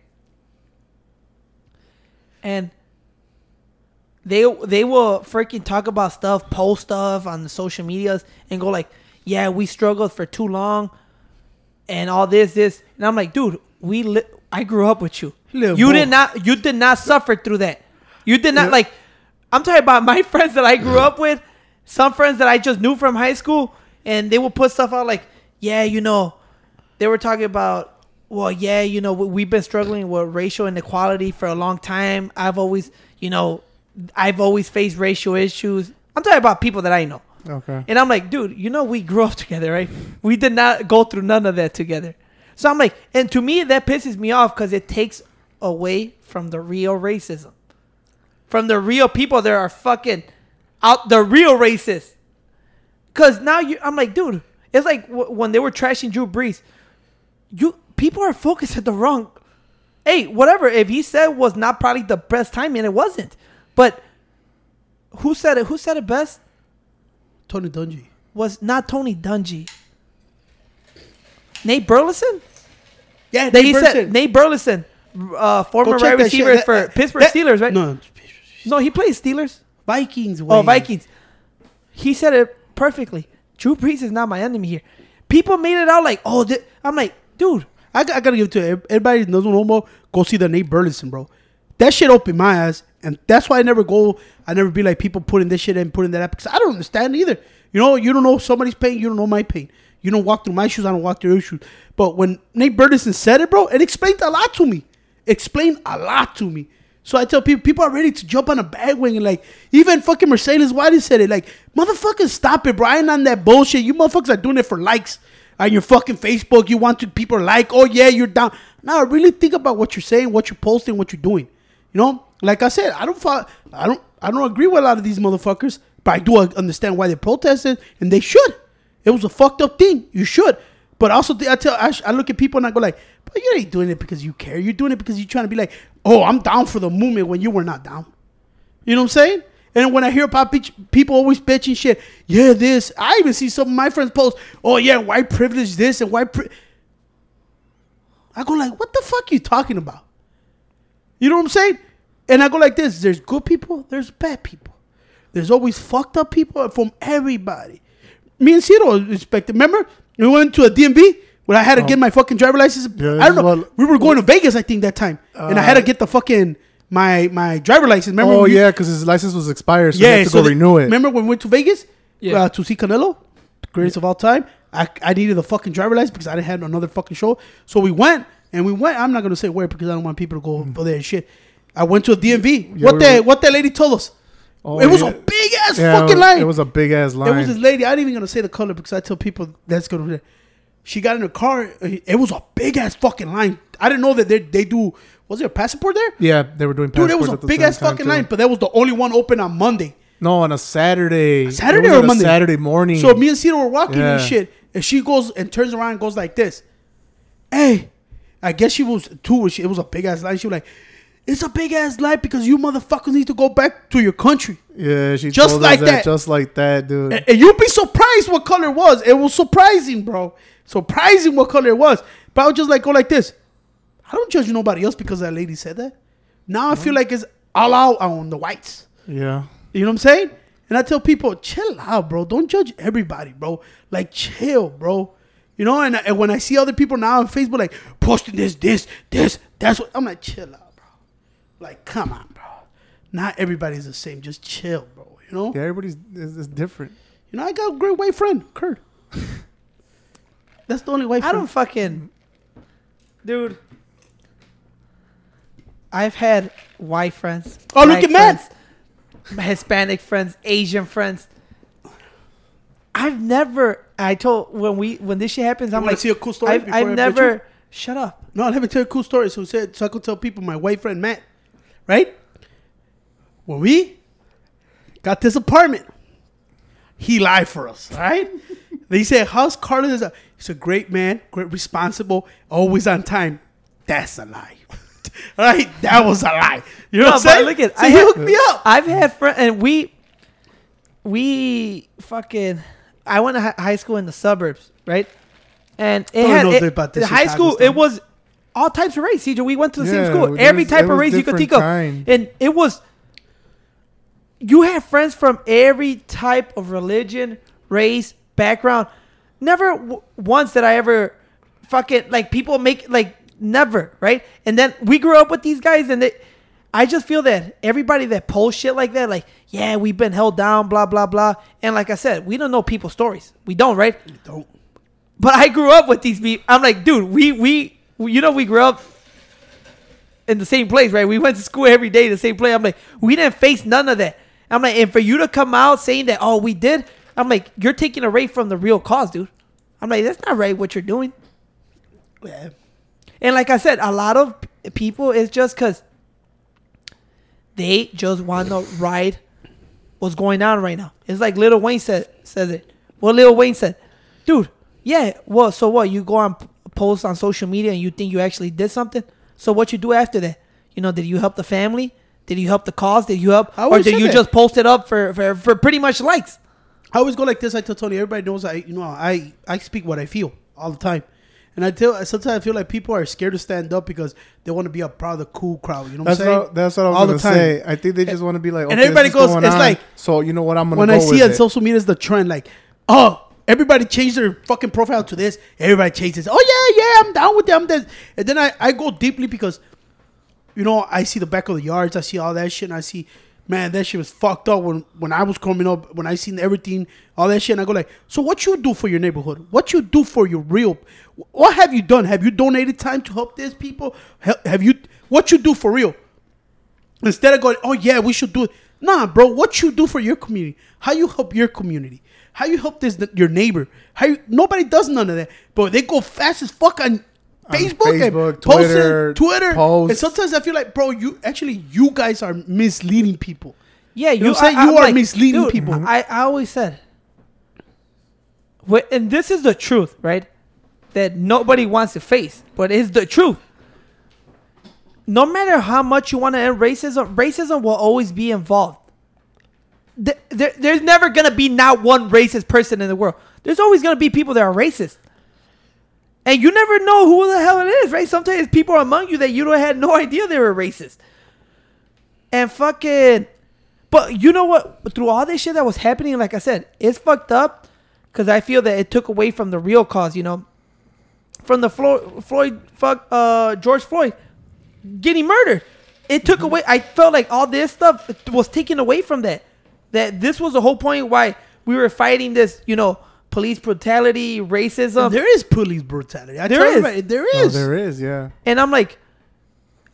And they they will freaking talk about stuff, post stuff on the social medias, and go like, "Yeah, we struggled for too long, and all this, this." And I'm like, "Dude, we li- I grew up with you. Little you boy. did not you did not suffer through that. You did not like." I'm talking about my friends that I grew up with, some friends that I just knew from high school, and they will put stuff out like, yeah, you know, they were talking about, well, yeah, you know, we- we've been struggling with racial inequality for a long time. I've always, you know, I've always faced racial issues. I'm talking about people that I know. Okay. And I'm like, dude, you know, we grew up together, right? We did not go through none of that together. So I'm like, and to me, that pisses me off because it takes away from the real racism, from the real people that are fucking out, the real racists. Because now you, I'm like, dude, it's like w- when they were trashing Drew Brees. You people are focused at the wrong. Hey, whatever. If he said was not probably the best timing, it wasn't. But who said it? Who said it best? Tony Dungy. was not Tony Dungy. Nate Burleson? Yeah, That he Nate said Burleson. Nate Burleson, uh, former wide receiver That- for that- Pittsburgh that- Steelers, right? No, No, he plays Steelers. Vikings. Oh. Vikings. He said it perfectly. Drew Brees is not my enemy here. People made it out like, oh, I'm like, dude, I, I gotta give it to you. everybody that doesn't know more. Go see the Nate Burleson, bro. That shit opened my eyes, and that's why I never go. I never be like people putting this shit in, putting that up because I don't understand either. You know, you don't know somebody's pain, you don't know my pain. You don't walk through my shoes, I don't walk through your shoes. But when Nate Burleson said it, bro, it explained a lot to me. Explained a lot to me. So I tell people, people are ready to jump on a bandwagon. Like even fucking Mercedes White said it. Like motherfuckers, stop it, ain't on that bullshit. You motherfuckers are doing it for likes on your fucking Facebook. You want to people like, oh yeah, you're down. Now really think about what you're saying, what you're posting, what you're doing. You know, like I said, I don't, fo- I don't, I don't agree with a lot of these motherfuckers, but I do understand why they protested, and they should. It was a fucked up thing. You should. But also, I tell, I, I look at people and I go like, but you ain't doing it because you care. You're doing it because you're trying to be like, oh, I'm down for the movement when you were not down. You know what I'm saying? And when I hear about bitch, people always bitching shit, yeah, this. I even see some of my friends post, oh yeah, white privilege this and white. Pri-. I go like, what the fuck you talking about? You know what I'm saying? And I go like this: there's good people, there's bad people. There's always fucked up people from everybody. Me and Ciro respected. Remember, we went to a DMV when I had to get oh. my fucking driver license. Yeah, I don't know. we were going to Vegas, I think, that time, and I had to uh, get the fucking my my driver license. Remember? Oh yeah, because his license was expired, so yeah. he had to so go the- renew it. Remember when we went to Vegas Yeah. uh, to see Canelo, the greatest of all time? I, I needed the fucking driver license because I didn't have another fucking show. So we went and we went. I'm not gonna say where because I don't want people to go go there and shit. I went to a DMV. Yeah, what we that what that lady told us? Oh, it was yeah. a big ass Yeah, it fucking was- line. It was a big ass line. It was this lady. I ain't even gonna say the color because I tell people that's gonna. She got in a car. It was a big ass fucking line. I didn't know that they they do. Was there a passport there? yeah, they were doing. Passports. Dude, it was a big ass fucking too. line, but that was the only one open on Monday. No, on a Saturday. Saturday or a Monday? Saturday morning. So me and Cito were walking and shit, and she goes and turns around and goes like this. Hey, I guess she was too. It was a big ass line. She was like, "It's a big ass line because you motherfuckers need to go back to your country." yeah, she Just told like us that, that. just like that, dude. And, and you'd be surprised what color it was. It was surprising, bro. Surprising what color it was. But I would just like go like this. I don't judge nobody else because that lady said that. Now I feel like it's all out on the whites. yeah, You know what I'm saying? And I tell people, chill out, bro. Don't judge everybody, bro. Like, chill, bro. You know, and, and when I see other people now on Facebook, like, posting this, this, this, that's what I'm like, chill out, bro. Like, come on, bro. Not everybody's the same. Just chill, bro. You know? yeah. Everybody's is, is different. You know, I got a great white friend, Kurt. That's the only white I friend. don't fucking, dude. I've had white friends. Oh, look at Matt. Hispanic friends, Asian friends. I've never. I told when we when this shit happens, I'm like, see a cool story I've, before I've I never. Shut up. No, let me tell you a cool story. So said so I could tell people my white friend Matt, right? When we got this apartment, he lied for us, right? they said, "How's Carlos?" He's a great man, great, responsible, always on time. That's a lie, right? That was a lie. You know No, what I'm saying? look at- so I he hooked me up. I've had friends, and we, we fucking. I went to hi- high school in the suburbs, right? And it Don't had it, the high school. stuff. It was all types of race. CJ, we went to the same school. Every was- type of race you could think kind. of, and it was. You had friends from every type of religion, race, background. Never w- once did I ever fucking like people make like never right. And then we grew up with these guys, and they. I just feel that everybody that posts shit like that, like, yeah, we've been held down, blah, blah, blah. And like I said, we don't know people's stories. We don't, right? We Don't. But I grew up with these people. I'm like, dude, we, we, we- you know, we grew up in the same place, right? We went to school every day, the same place. I'm like, we didn't face none of that. I'm like, and for you to come out saying that, oh, we did, I'm like, you're taking away from the real cause, dude. I'm like, that's not right what you're doing. Yeah. And like I said, a lot of people it's just because they just want to ride what's going on right now. It's like Little Wayne said says it. What Lil Wayne said, dude. Yeah, well, so what? You go on post on social media and you think you actually did something. So what you do after that? You know, did you help the family? Did you help the cause? Did you help, or did you that. just post it up for, for for pretty much likes? I always go like this. I tell Tony, everybody knows I, you know, I, I speak what I feel all the time. And I tell, sometimes I feel like people are scared to stand up because they want to be a part of the cool crowd. You know what That's I'm saying? what, that's what I was All gonna say. I think they just want to be like, and everybody goes, it's on, like- so you know what I'm gonna when go I see on it. social media is the trend, like, oh, everybody changed their fucking profile to this. Everybody changed this. Oh yeah, yeah, I'm down with them. This. And then I, I go deeply because, you know, I see the back of the yards. I see all that shit. And I see, man, that shit was fucked up when when I was coming up. When I seen everything, all that shit. And I go like, so what you do for your neighborhood? What you do for your real? What have you done? Have you donated time to help these people? Have, have you? What you do for real? Instead of going, oh yeah, we should do it. Nah, bro, what you do for your community? How you help your community? How you help this your neighbor? How you, nobody does none of that, but they go fast as fuck on Facebook, and Facebook, posting, Twitter, Twitter, posts. and sometimes I feel like, bro, you actually you guys are misleading people. Yeah, you, know what I'm saying? I- You I'm are misleading people. I, I always said, Wh- and this is the truth, right? That nobody wants to face, but it's the truth. No matter how much you want to end racism, racism will always be involved. Th- there, there's never gonna be not one racist person in the world. There's always gonna be people that are racist, and you never know who the hell it is, right? Sometimes people are among you that you don't had no idea they were racist, and fucking. But you know what? Through all this shit that was happening, like I said, it's fucked up because I feel that it took away from the real cause. You know, from the Floyd, Floyd fuck, uh, George Floyd getting murdered. It took away. I felt like all this stuff was taken away from that. That this was the whole point why we were fighting this. You know, police brutality, racism, there is police brutality. I There tell is. everybody, there Oh, is. there is, yeah. and I'm like,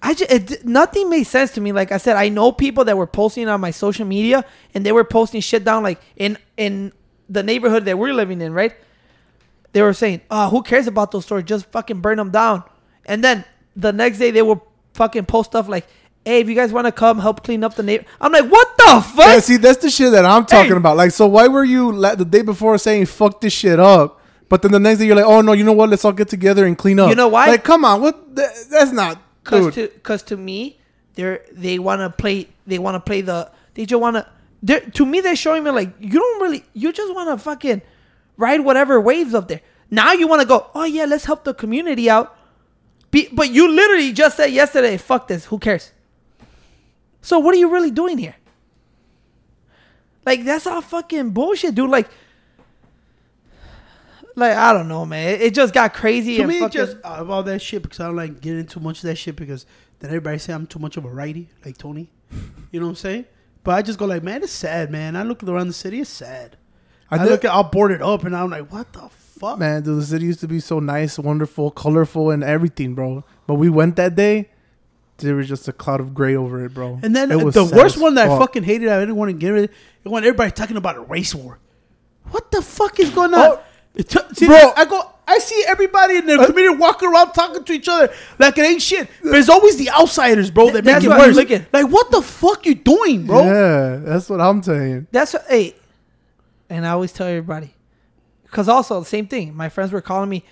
I just it, nothing made sense to me. Like I said, I know people that were posting on my social media, and they were posting shit down like in in the neighborhood that we're living in, right? They were saying, "Oh, who cares about those stores? Just fucking burn them down." And then the next day, they will fucking post stuff like, "Hey, if you guys want to come help clean up the neighbor," I'm like, "What the fuck?" Yeah, see, that's the shit that I'm talking Hey. about. Like, so why were you la- the day before saying "fuck this shit up"? But then the next day you're like, "Oh no, you know what? Let's all get together and clean up." You know why? Like, come on, what? That, that's not. Cause Dude. to cause to me, they're they want to play. They want to play the. They just want to. To me, they're showing me like you don't really. You just want to fucking ride whatever waves up there. Now you want to go. Oh yeah, let's help the community out. Be, but you literally just said yesterday, "Fuck this. Who cares?" So what are you really doing here? Like that's all fucking bullshit, dude. Like, like I don't know, man. It, it just got crazy. to and me, fucking- just uh, about that shit because I don't like getting too much of that shit because then everybody say I'm too much of a righty, like Tony. You know what I'm saying? But I just go like, man, it's sad, man. I look around the city, it's sad. I, I look at all boarded up, and I'm like, what the fuck? Man, dude, the city used to be so nice, wonderful, colorful, and everything, bro. But we went that day, there was just a cloud of gray over it, bro. And then It was the worst one that I fucking hated, I didn't want to get rid of it, when everybody talking about a race war. What the fuck is going on? Oh. T- see, Bro. I go, I see everybody in the uh, community walking around talking to each other like it ain't shit. But it's always the outsiders, bro, that make it worse. Like, what the fuck you doing, bro? Yeah, that's what I'm saying. That's what, hey, and I always tell everybody, because also the same thing. My friends were calling me,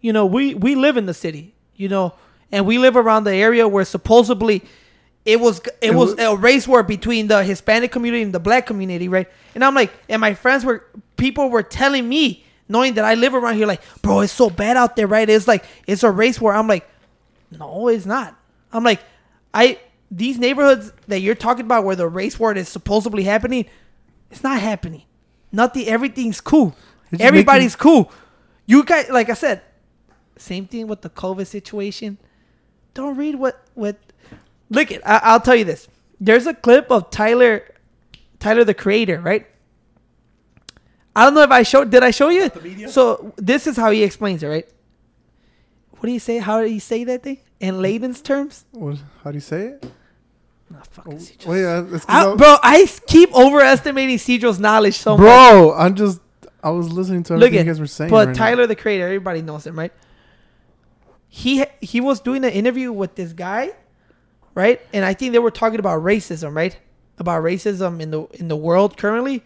you know, we we live in the city, you know, and we live around the area where supposedly it was it, It was was- a race war between the Hispanic community and the Black community, right? And I'm like, and my friends were people were telling me, knowing that I live around here, like, bro, it's so bad out there, right? It's like it's a race war. I'm like, no, it's not. I'm like, I these neighborhoods that you're talking about where the race war is supposedly happening, it's not happening. Nothing. Everything's cool. It's just Everybody's cool. You guys, like I said, same thing with the COVID situation. Don't read what what. Look it. I, I'll tell you this. There's a clip of Tyler, Tyler the Creator, right? I don't know if I showed. Did I show you? So this is how he explains it, right? What do you say? How do you say that thing in layman's terms? What, how do you say it? Fucking Cedros. Well, yeah, 'cause I- I- bro, I s- keep overestimating Cedro's knowledge so much. bro, I'm just. I was listening to Look everything at, you guys were saying. but right now. Tyler the Creator, everybody knows him, right? He he was doing an interview with this guy, right? And I think they were talking about racism, right? About racism in the in the world currently,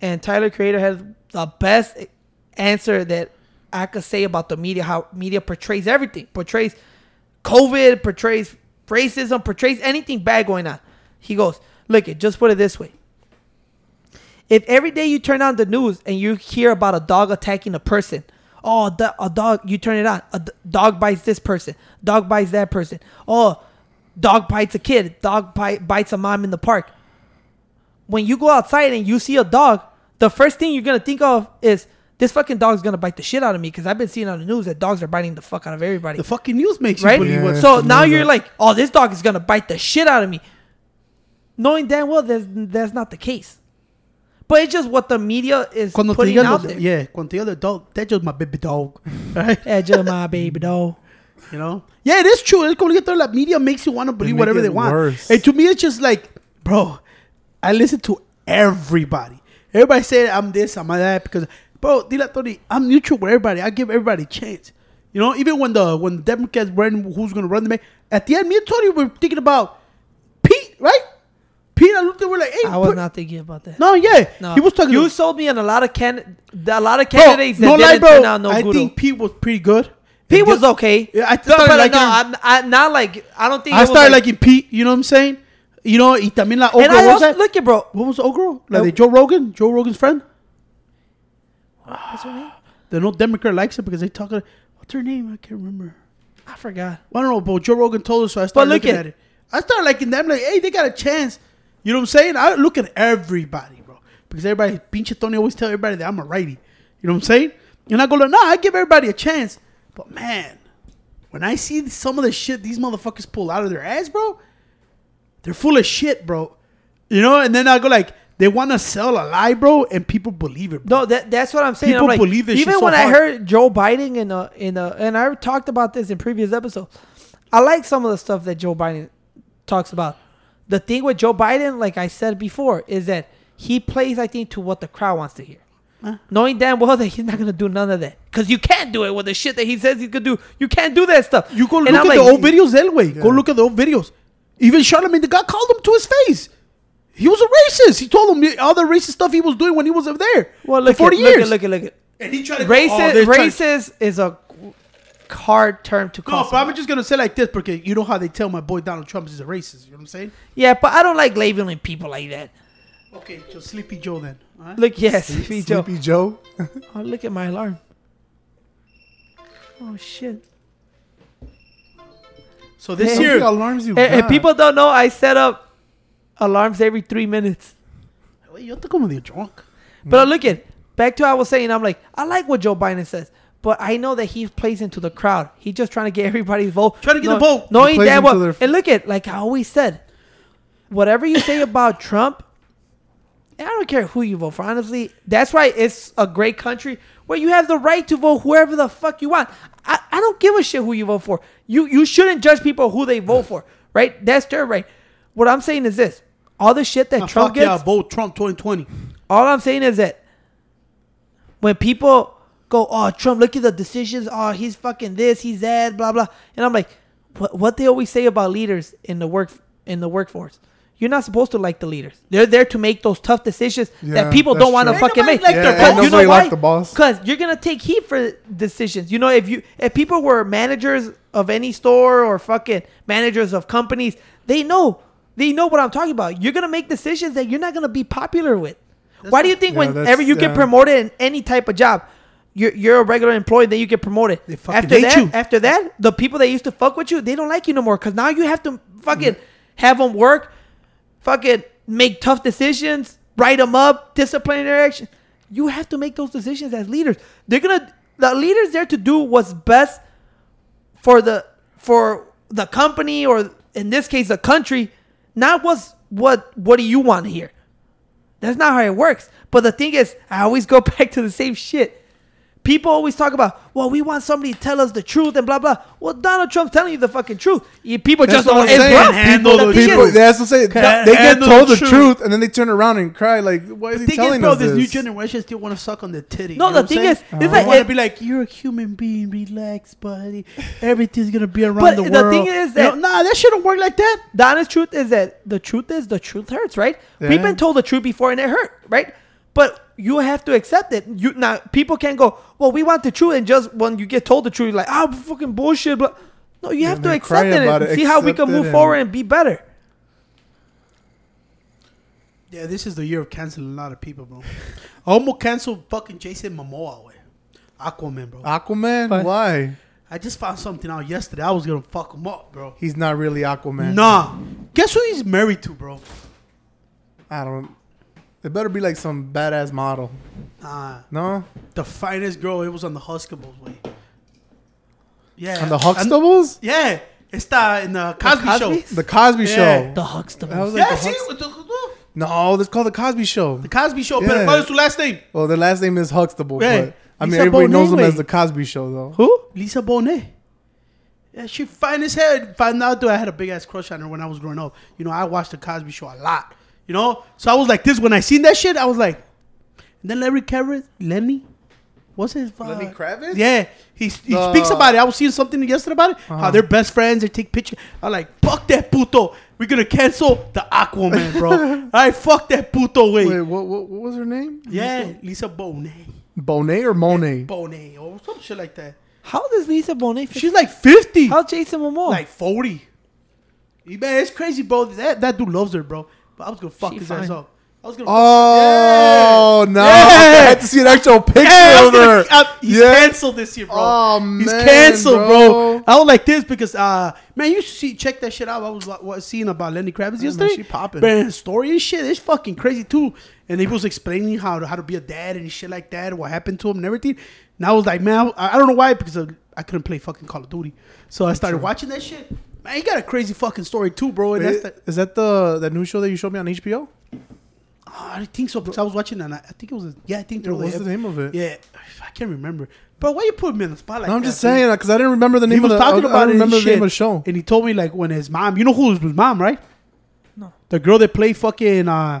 and Tyler Creator had the best answer that I could say about the media. How media portrays everything, portrays COVID, portrays racism, portrays anything bad going on. He goes, look it, just put it this way. If every day you turn on the news and you hear about a dog attacking a person, oh, the, a dog, you turn it on, a d- dog bites this person, dog bites that person, oh, dog bites a kid, dog bite, bites a mom in the park. When you go outside and you see a dog, the first thing you're gonna think of is this fucking dog's gonna bite the shit out of me because I've been seeing on the news that dogs are biting the fuck out of everybody The fucking news makes you believe Yeah. So now you're that- like, oh, this dog is gonna bite the shit out of me, knowing damn well that's that's not the case. But it's just what the media is Cuando putting digan out los- there. yeah, cuando te digan the dog, that's just my baby dog, right? Yeah, just my baby dog. You know? Yeah, it is true. It's como que toda la media makes you want to believe make whatever they want. worse. And to me, it's just like, bro, I listen to everybody. Everybody say I'm this, I'm that because, bro, dile a Tony, I'm neutral with everybody. I give everybody a chance. You know, even when the when the Democrats ran who's gonna run the ma- at the end, me and Tony were thinking about Pete, right? Pete and Luther were like, hey, I was put- not thinking about that. No, yeah, No, he was talking. You to, sold me on a lot of can, a lot of bro, candidates that no didn't bro. turn out no I good. think Pete was pretty good. Pete was okay. Yeah, I No, started liking no. I'm, I'm not like I don't think I started like, liking Pete. You know what I'm saying? You know, y también la old And girl. I What was that? look at bro. What was the old girl? Like No. Joe Rogan, Joe Rogan's friend. What's her name? The no Democrat likes it because they talk. What's her name? I can't remember. I forgot. I don't know, but Joe Rogan told us, so I started look looking at- at, it. I started liking them. Like, hey, they got a chance. You know what I'm saying? I look at everybody, bro, because everybody, pinche Tony always tell everybody that I'm a righty. You know what I'm saying? And I go, like, nah, I give everybody a chance. But man, when I see some of the shit these motherfuckers pull out of their ass, bro, they're full of shit, bro. You know? And then I go like, they want to sell a lie, bro, and people believe it. Bro. No, that that's what I'm saying. People I'm like, believe this even shit so when I hard. heard Joe Biden in a in a and I talked about this in previous episodes. I like some of the stuff that Joe Biden talks about. The thing with Joe Biden, like I said before, is that he plays, I think, to what the crowd wants to hear. Huh? Knowing damn well that he's not gonna do none of that, because you can't do it with the shit that he says he's gonna do. You can't do that stuff. You go And look I'm at like, the old videos anyway. Go look at the old videos. Even Charlemagne the God called him to his face. He was a racist. He told him all the racist stuff he was doing when he was up there. Well, look for 40 at, look years. at look at look at and he tried to racist. oh, they're trying- racist is a hard term to call. No, but I'm just gonna say like this because you know how they tell my boy Donald Trump is a racist. You know what I'm saying? yeah, but I don't like labeling people like that. Okay, so Sleepy Joe then. all right? Look, yes, Sleepy Joe. Sleepy Joe. Oh, look at my alarm. Oh shit! So this Hey, year, alarms you And, and people don't know I set up alarms every three minutes. Wait, yo te como medio drunk. But look at back to what I was saying. I'm like, I like what Joe Biden says, but I know that he plays into the crowd. He's just trying to get everybody's vote. Trying to get No- the vote. Knowing He plays damn well. their- And look at like I always said, whatever you say about Trump, I don't care who you vote for. Honestly, that's why it's a great country where you have the right to vote whoever the fuck you want. I, I don't give a shit who you vote for. You you shouldn't judge people who they vote for, right? That's their right. What I'm saying is this: all the shit that Ah, Trump fuck gets, yeah, vote Trump 2020. all I'm saying is that when people go, "Oh, Trump, look at the decisions. Oh, he's fucking this, he's that, blah blah," and I'm like, what? What they always say about leaders in the work in the workforce? You're not supposed to like the leaders. They're there to make those tough decisions Yeah, that people don't want to fucking make. like Yeah, their ain't you know nobody why? the boss. Because you're gonna take heat for decisions. You know, if you if people were managers of any store or fucking managers of companies, they know they know what I'm talking about. You're gonna make decisions that you're not gonna be popular with. Why do you think Yeah, whenever that's- you get promoted in any type of job, you're you're a regular employee, then you get promoted. They fucking After hate that, you. after that, the people that used to fuck with you, they don't like you no more because now you have to fucking have them work, fucking make tough decisions, write them up, discipline their action. You have to make those decisions as leaders. They're gonna the leaders there to do what's best for the for the company or in this case the country, not what's what what do you want to hear. That's not how it works. But the thing is, I always go back to the same shit. People always talk about, well, we want somebody to tell us the truth and blah blah. Well, Donald Trump's telling you the fucking truth. You, people That's just don't I'm it's saying. rough. Handle The the People, is- that's what I'm saying. Can't They get told the truth. truth, and then they turn around and cry like, "Why is The he telling is, bro, us this this?" new generation still want to suck on the titty. No, you know the thing saying? is, uh-huh. it's they like want to be like, you're a human being, relax, buddy. Everything's gonna be around But the the world. The thing is You that- know, nah, that shit don't work like that. the honest truth is that the truth is the truth hurts, right? We've been told the truth before and it hurt, right? But you have to accept it. You now people can't go, well, we want the truth, and just when you get told the truth, you're like, oh, fucking bullshit. But no, you have to accept it and it, see how we can move and- forward and be better. Yeah, this is the year of canceling a lot of people, bro. I almost canceled fucking Jason Momoa, way. Aquaman, bro. Aquaman. Why? Why? I just found something out yesterday. I was gonna fuck him up, bro. He's not really Aquaman. Nah. Guess who he's married to, bro? I don't. It better be like some badass model. Nah. No, The finest girl. It was on the Huxtables, way. Yeah. on the And- Huxtables, Yeah. It's the in the Cosby, Show. The Cosby Yeah. Show. The Huxtables. That was Yeah, the, Hux- with the, no, it's called the Cosby Show. the Cosby Show. Yeah. But what is her last name? Well, their last name is Huxtable, Yeah. but I mean Lisa everybody knows Bonet, them as the Cosby Show, though. Who? Lisa Bonet. Yeah, she fine as hell. Found out that I had a big ass crush on her when I was growing up. You know, I watched the Cosby Show a lot. You know, so I was like this when I seen that shit. I was like, and then Larry Kevin, Lenny, What's his? Uh, Lenny Kravitz? Yeah, he, he The- speaks about it. I was seeing something yesterday about it. How Uh-huh. they're best friends. They take pictures. I'm like, fuck that puto. We're gonna cancel the Aquaman, bro. All right, fuck that puto. Wait. Wait, what, what, what was her name? yeah, Lisa Bonet. Bonet or Monet? Bonet or some shit like that. How does Lisa Bonet? fit- She's like 50. How's Jason Momoa? like 40. Yeah, Man, it's crazy, bro. That that dude loves her, bro. But I was gonna fuck She his ass fine. up. I was gonna. Oh no! Yeah. I had to see an actual picture Yeah, I was of her. gonna- uh, he's Yeah. canceled this year, bro. Oh, he's man, canceled, bro. bro. I was like this because, uh, man, you should see check that shit out. I was like, what, seeing about Lenny Kravitz man, yesterday. she popping. Man, his story and shit. It's fucking crazy too. And he was explaining how to, how to be a dad and shit like that, what happened to him and everything. And I was like, man, I, I don't know why because of, I couldn't play fucking Call of Duty. So I started watching that shit. Man, he got a crazy fucking story too, bro. And Wait, that's the, is that the that new show that you showed me on HBO? Oh, I think so because I was watching and I, I think it was yeah I think there What's was the name of it? yeah I can't remember. But why you put me in the spot like No, I'm just saying because I didn't remember the He name was of the. He was talking I, about I it remember the shit. name of the show. And he told me like when his mom, you know who was his mom, right? No. The girl that played fucking uh,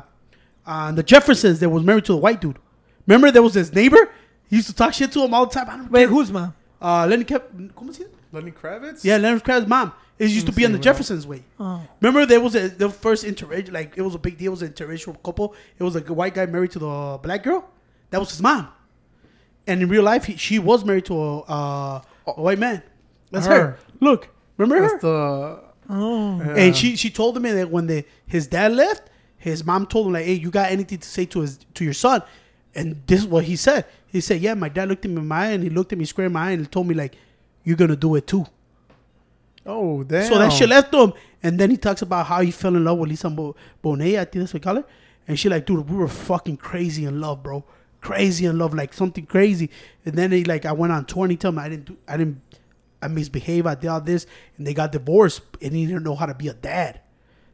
uh the Jeffersons that was married to a white dude. Remember there was his neighbor. He used to talk shit to him all the time. I don't Wait, care. who's mom? Uh, Lenny kept. ¿Cómo se dice? Lenny Kravitz. Yeah, Leonard Kraft's mom. It used to be on the Jeffersons way. Oh. Remember there was a the first interracial like it was a big deal. It was an interracial couple. It was a white guy married to the black girl. That was his mom. And in real life, he, she was married to a, uh, a white man. That's her. Her. Look, remember her? That's the. Oh. yeah. And she she told him that when the his dad left, his mom told him like, "Hey, you got anything to say to his to your son?" And this is what he said. He said, "Yeah, my dad looked at me in my eye and he looked at me square in my eye and he told me like, you're gonna do it too." Oh damn! So that shit left him, and then he talks about how he fell in love with Lisa Bo- Bonet. I think that's what they call it. And she like, dude, we were fucking crazy in love, bro. Crazy in love, like something crazy. And then he like, I went on tour and he told me I didn't do, I didn't, I misbehaved. I did all this, and they got divorced, and he didn't know how to be a dad.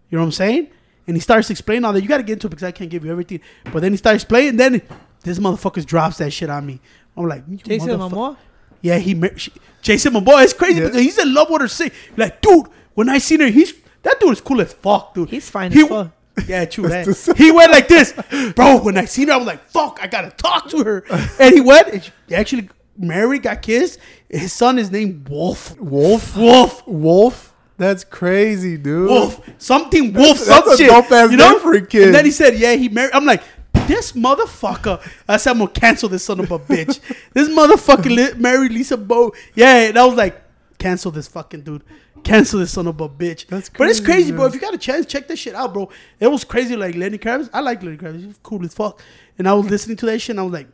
You know what I'm saying? And he starts explaining all that. You got to get into it because I can't give you everything. But then he starts explaining. Then this motherfucker drops that shit on me. I'm like, you Jason motherfucker- Momoa? Yeah, he mar- she, Jason Momoa. It's crazy Yeah. because he's in love with her. Sick. Like, dude, when I seen her, he's that dude is cool as fuck, dude. He's fine He- as fuck. Yeah, true that. he went like this, bro. When I seen her, I was like, fuck, I gotta talk to her. And he went. And she actually married, got kissed. His son is named Wolf. Wolf. Wolf. Wolf. That's crazy, dude. Wolf. Something Wolf. That's some a shit. dope-ass you know? name for a kid. And then he said, yeah, he married. I'm like, this motherfucker. I said, I'm gonna cancel this son of a bitch. this motherfucker li- married Lisa Bo. Yeah, and I was like, cancel this fucking dude. Cancel this son of a bitch. That's But it's crazy, crazy, bro. If you got a chance, check this shit out, bro. It was crazy, like Lenny Kravitz. I like Lenny Kravitz. He's cool as fuck. And I was listening to that shit, and I was like,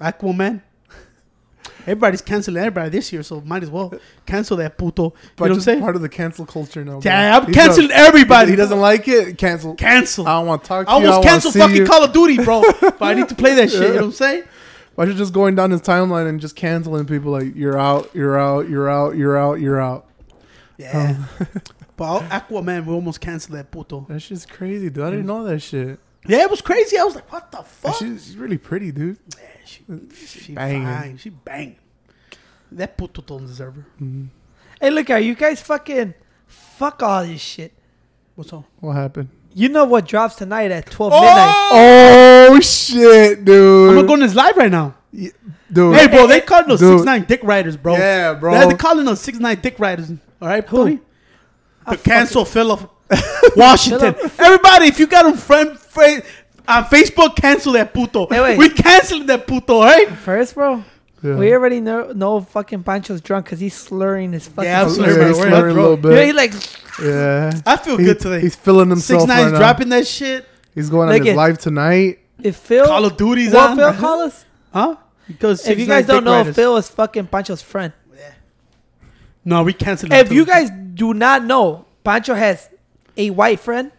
Aquaman. Everybody's canceling everybody this year, so might as well cancel that puto. You know what I'm saying? part of the cancel culture now. Yeah, I'm canceling everybody. He doesn't like it. Cancel. Cancel. I don't want to talk to I you. almost don't canceled fucking you. Call of Duty, bro. but I need to play that shit. You know what I'm saying? Why are just going down his timeline and just canceling people like you're out, you're out, you're out, you're out, you're out? Yeah. Um, but Aquaman, we almost canceled that puto. That shit's crazy, dude. I didn't mm. know that shit. Yeah, it was crazy. I was like, what the fuck? shit- she's really pretty, dude. Yeah, she, she banging. fine. She bang. That puto don't deserve her. Mm-hmm. Hey, look, are you guys fucking fuck all this shit? What's up? What happened? You know what drops tonight at 12 Oh! midnight? Oh shit, dude. I'm gonna go on this live right now. Yeah, dude. Hey, bro, they calling us six nine dick riders, bro. Yeah, bro. They're, they're calling us six nine dick riders. All right, Who? Tony? I The cancel fucking- Philip Washington. Everybody, if you got a friend, friend on uh, Facebook, cancel that puto. Hey, wait. We canceling that puto, all right? First, bro, Yeah. we already know, know fucking Pancho's drunk because he's slurring his fucking. Yeah, I'm Yeah, slurring he's my words, slurring a bro. little Yeah, bit. he like, Yeah. I feel He- good today. He's feeling himself Six Nine's right now. dropping that shit. He's going on his at- live tonight. if Phil. Call of Duty's what on. Phil uh-huh. call us? Huh? Because If you guys don't know, Phil is fucking Pancho's friend. Yeah. No, we canceled. If you guys do not know, Pancho has a white friend,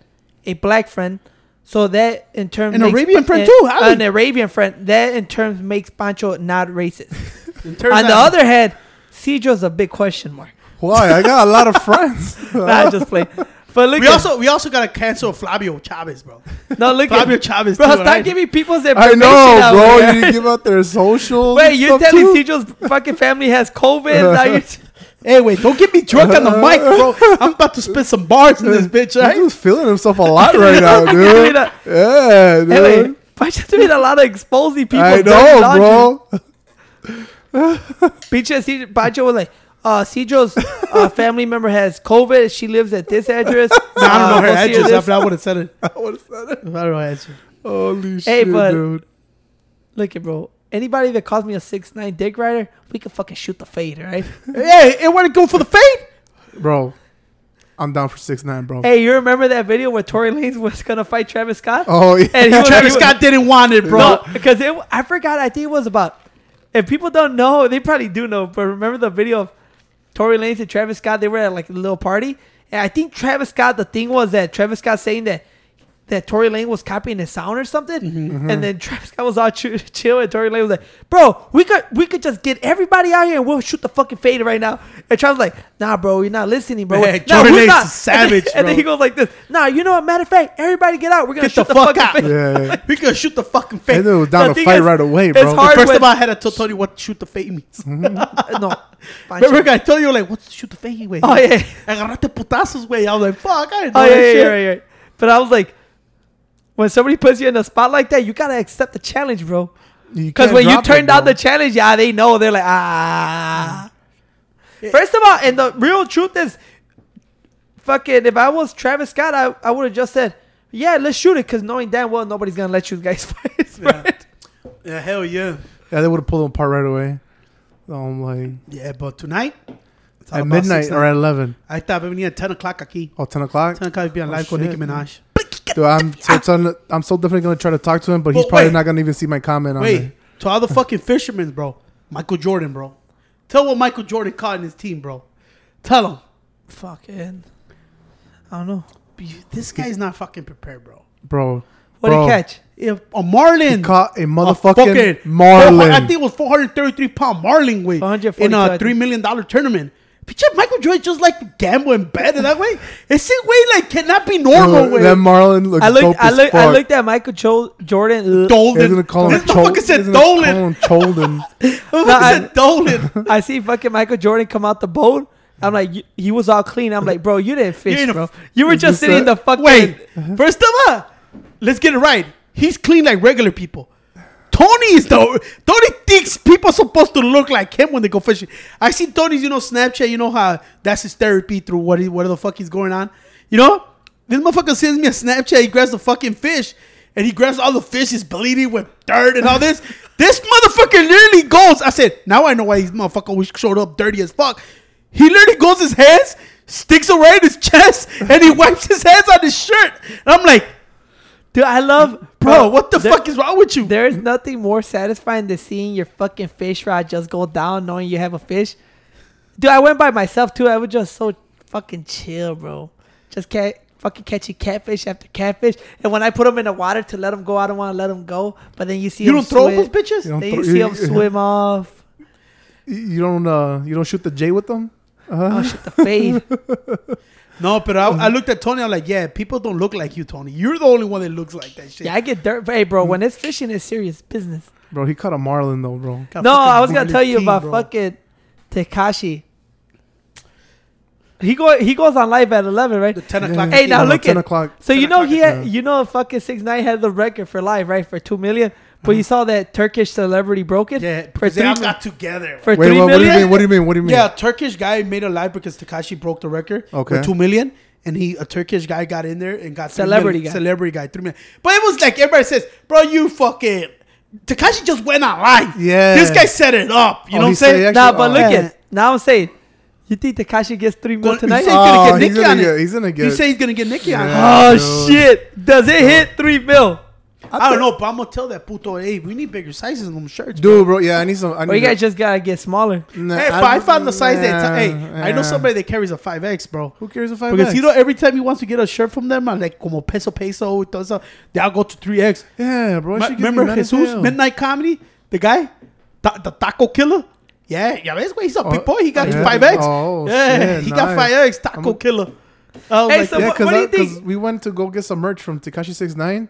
a black friend. So that in terms An makes- Arabian friend and- too, Ali. An Arabian friend. That in terms makes Pancho not racist. In terms On the of- other hand, Cedro's a big question mark. Why? I got a lot of friends. Nah, just play. But look we at, also we also gotta cancel Flavio Chavez, bro. no look Flavio at Chavez, bro. too, Stop right? giving people's I information. know, out bro. there. You didn't give out their social. Wait, you're stuff, telling too? Cedro's fucking family has COVID? now you're Hey, wait, don't get me drunk on the mic, bro. I'm about to spit some bars in this bitch, right? just feeling himself a lot right now, dude. Yeah, dude. Anyway, Pancho's doing a lot of exposing people. I know, bro. Pinche C- Pancho was like, uh, Cedro's uh, family member has COVID. She lives at this address. Nah, I don't know Uh, her go see address. I would have said it. I would have said it. I don't know her address. Holy Hey, shit, but- dude. Look at bro. Anybody that calls me a six nine dick rider, we can fucking shoot the fade, right? Hey, it want to go for the fade? Bro, I'm down for six nine, bro. hey, you remember that video where Tory Lanez was gonna fight Travis Scott? Oh yeah. And he was- Travis was- Scott didn't want it, bro. Because it, I forgot. I think it was about. If people don't know, they probably do know. But remember the video of Tory Lanez and Travis Scott? They were at like a little party, and I think Travis Scott. The thing was that Travis Scott saying that that Tory Lanez was copying his sound or something, Mm-hmm. and then Travis Scott was all ch- chill, and Tory Lanez was like, "Bro, we could we could just get everybody out here and we'll shoot the fucking fade right now." And Travis was like, "Nah, bro, you're not listening, bro. Man, nah, Tory Lane's not." savage, and then, and then he goes like this, "Nah, you know what? Matter of fact, everybody get out. We're gonna Get shoot the the, fuck fucking out. fade." yeah, yeah. We could shoot the fucking fade." And it was down The to fight is, right away, bro. First of all, I had to tell Tony what shoot the fade means. no. Remember, I told you like, what's shoot the fade, way? Oh yeah. Agarrate putazos, way. I was like, fuck, I didn't know Oh yeah, that yeah, shit. yeah, right, right. But I was like, when somebody puts you in a spot like that, you gotta accept the challenge, bro. Because when you turn down the challenge, yeah, they know. They're like, ah. First of all, and the real truth is, fucking, if I was Travis Scott, I, I would have just said, yeah, let's shoot it, because knowing damn well nobody's gonna let you guys fight. Yeah. right? Yeah, hell yeah. yeah, they would have pulled them apart right away. So I'm like Yeah, but tonight, at midnight or at eleven. I thought we at 10 o'clock aquí. Oh, 10 o'clock. 10 o'clock be on Oh, live with shit, Nicki Minaj. Dude, I'm so telling, I'm so definitely gonna try to talk to him, but he's But probably wait. not gonna even see my comment on Wait, it. to all the fucking fishermen, bro. Michael Jordan, bro. Tell what Michael Jordan caught in his team, bro. Tell him. Fucking, I don't know. This guy's not fucking prepared, bro. Bro. What bro, did he catch? If a marlin. He caught a a motherfucking fucking- marlin. I think it was 433 pound marlin weight 442, in I a think. $3 million tournament. Bitch, Michael Jordan just like gambling gamble and bet in that way. Ese way like cannot be normal, Dude, way. that marlin looks I dope looked, I as looked, I fuck. looked at Michael Cho- Jordan. ugh. He's Dolan. gonna call him This motherfucker Chol- said he's gonna call Dolan. him Cholden. Motherfucker I- said Dolan. I see fucking Michael Jordan come out the boat. I'm like, he was all clean. I'm like, bro, you didn't fish, ain't bro. You were just this sitting in the fucking. Wait, first of all, let's get it right. He's clean like regular people. Tony is the Tony thinks people are supposed to look like him when they go fishing. I see Tony's, you know, Snapchat. You know how that's his therapy through what he, what the fuck is going on. You know, this motherfucker sends me a Snapchat. He grabs the fucking fish, and he grabs all the fish. Is bleeding with dirt and all this. this motherfucker literally goes. I said, now I know why this motherfucker showed up dirty as fuck. He literally goes his hands, sticks in his chest, and he wipes his hands on his shirt. And I'm like, Dude, I love, bro, what the there- fuck is wrong with you? There is nothing more satisfying than seeing your fucking fish rod just go down, knowing you have a fish. Dude, I went by myself too. I was just so fucking chill, bro. Just cat, fucking catching catfish after catfish. And when I put them in the water to let them go, I don't want to let them go. But then you see You 'em don't throw swim, those bitches? You Then throw- you see them swim off. You don't uh you don't shoot the J with them? Oh shit, the fade. No, but I, I mm-hmm. looked at Tony. I'm like, yeah, people don't look like you, Tony. You're the only one that looks like that shit. yeah, I get dirt. But hey, bro, mm-hmm. when it's fishing, it's serious business. Bro, he caught a marlin though, bro. Got No, I was gonna tell you King, about bro. fucking Tekashi. He go he goes on live at eleven, right? the 10 o'clock. Hey, now No, look 10 at- o'clock. So 10 you know he had, you know fucking six nine had the record for live right for two million, but you uh-huh. saw that Turkish celebrity broke it Yeah, for because they three all mil- got together. for Wait, three what, what do you million? mean? What do you mean? What do you mean? Yeah, a Turkish guy made a live because Tekashi broke the record Okay. with two million, and he a Turkish guy got in there and got three Celebrity million- guy. celebrity guy three million. But it was like everybody says, bro, you fucking Tekashi just went on live. Yeah. this guy set it up. You Oh, know what he I'm said saying? he Nah, but oh. look Yeah. at now I'm saying, you think Tekashi gets three mil Well, tonight? he he's gonna Oh, get he's Nicki gonna on get- it. he's gonna He get- said he's gonna get Nicki on it. Yeah. oh dude. shit! Does it hit three mil? I don't know, but I'm gonna tell that puto, hey, we need bigger sizes in them shirts, Dude, bro, yeah, I need some. I need Or you guys just gotta get smaller. Nah, Hey, but I found the size nah, that. Hey, I know somebody that carries a five X, bro. Who cares if I Because you know, every time he wants to get a shirt from them, I'm like como peso peso, todo eso, they all go to three X. Yeah, bro. she gives me Remember mad Jesus. Midnight Comedy, the guy, Ta- the Taco Killer. Yeah, yeah, that's güey, he's a Oh, big boy. He got yeah. five X. Oh, yeah, shit, he got five X. Taco I'm- Killer. I was Hey, like, so Yeah, what- because what do you think? we went to go get some merch from Tekashi Six Nine.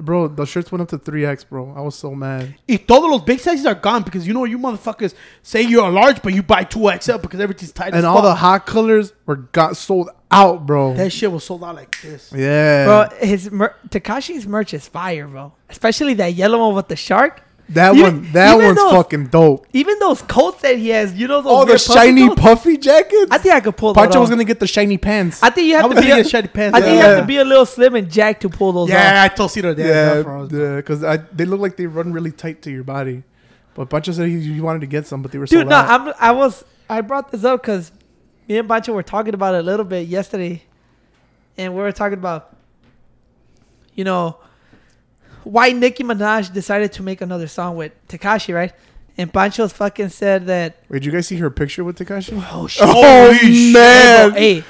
Bro, the shirts went up to three X, bro. I was so mad. y todos los big sizes are gone because you know you motherfuckers say you're a large, but you buy two XL because everything's tight. as And all the hot colors were got sold out, bro. that shit was sold out like this. yeah, Bro, his mer- Tekashi's merch is fire, bro. Especially that yellow one with the shark. That Even- one, that one's those- fucking dope. Even those coats that he has, you know those Oh, the puffy shiny coats? puffy jackets. I think I could pull Pancho was gonna get the shiny pants. I think you have was to be. gonna A, shiny pants. I think you have to be a little slim and jack to pull those yeah, off. I told Cedar that. yeah, for us. yeah, because they look like they run really tight to your body. But Pancho said he, he wanted to get some, but they were Dude, sold no, out. I'm. I was. I brought this up because me and Pancho were talking about it a little bit yesterday, and we were talking about, you know, why Nicki Minaj decided to make another song with Tekashi, right? And Pancho's fucking said that. Wait, did you guys see her picture with Tekashi? Oh shit! Oh shit. man, Hey,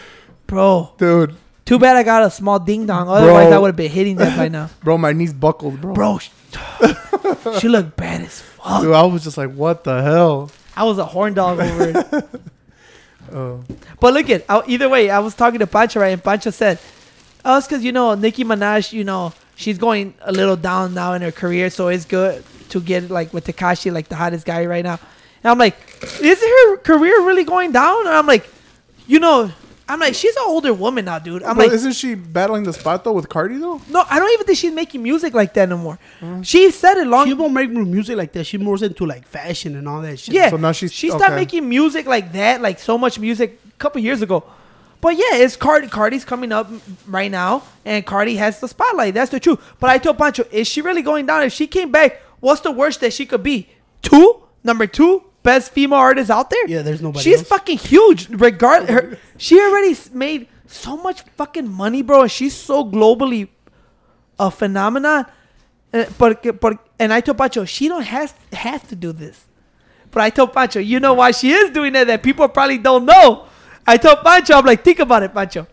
bro. dude, Too bad I got a small ding dong. Otherwise, Bro. I would have been hitting that by now. bro, my knees buckled, bro. Bro, sh- she looked bad as fuck. Dude, I was just like, what the hell? I was a horn dog over it. Oh, But look at either way, I was talking to Pancho right, and Pancho said, "Oh, it's because you know Nicki Minaj, you know she's going a little down now in her career, so it's good to get like with Tekashi, like the hottest guy right now." And I'm like, "Is her career really going down?" And I'm like, "You know." I'm like, she's an older woman now, dude. I'm bro, like, isn't she battling the spot though with Cardi though? no, I don't even think she's making music like that no more. Mm. She said it long. She won't make music like that. She more into like fashion and all that shit. Yeah. So now she's- she stopped okay. making music like that, like so much music a couple years ago. But yeah, it's Cardi. Cardi's coming up right now, and Cardi has the spotlight. That's the truth. But I told Pancho, is she really going down? If she came back, what's the worst that she could be? Two, number two, best female artist out there. Yeah, there's nobody She's else. fucking huge. Regard her, she already made so much fucking money, bro, and she's so globally a phenomenon. Uh, but but and I told Pancho she don't have have to do this. But I told Pancho, you know why she is doing that that people probably don't know. I told Pancho, I'm like, think about it, Pancho.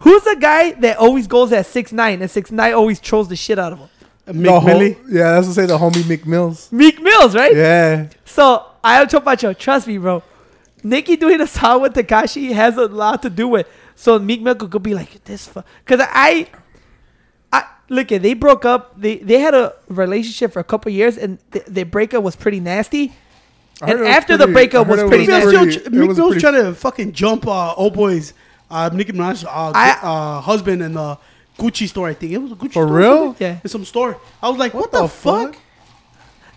Who's the guy that always goes at six nine and six nine always trolls the shit out of him? Uh, Mick The Millie. yeah, that's to say the homie Mick Mills. Meek Mills, right? Yeah, So I told Pancho, trust me, bro. Nicki doing a song with Tekashi has a lot to do with. So Meek Mill could be like this, because I, I look at they broke up. They they had a relationship for a couple years, and th- their breakup was pretty nasty. I And it was after the breakup I was pretty Meek nasty. Mill's, pretty- Meek was Mill's pretty- trying to fucking jump uh, old boys, uh, Nicki Minaj, uh, I- uh, husband in the Gucci store. I think it was a Gucci For store, real? Yeah. in some store. I was like, what, What the, the fuck? fuck?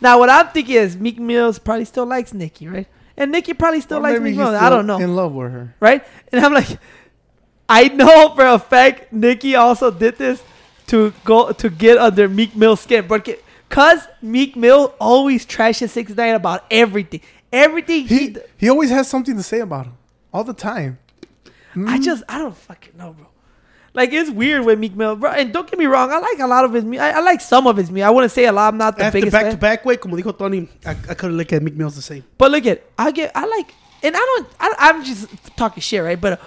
Now what I'm thinking is Meek Mills probably still likes Nicki, right? And Nicki probably still Or likes maybe Meek he's Mills. I don't know. In love with her. right? And I'm like, I know for a fact Nicki also did this to go to get under Meek Mill's skin, but ca- cause Meek Mill always trashes Six Nine about everything, everything he. He he always has something to say about him all the time. I mm-hmm. just I don't fucking know, bro. Like it's weird with Meek Mill, bro. And don't get me wrong, I like a lot of his music. I, I like some of his music. I wouldn't say a lot. I'm not the After biggest back fan. to back way, como dijo Tony, I, I couldn't look at Meek Mill's the same. But look at I get I like and I don't I, I'm just talking shit right but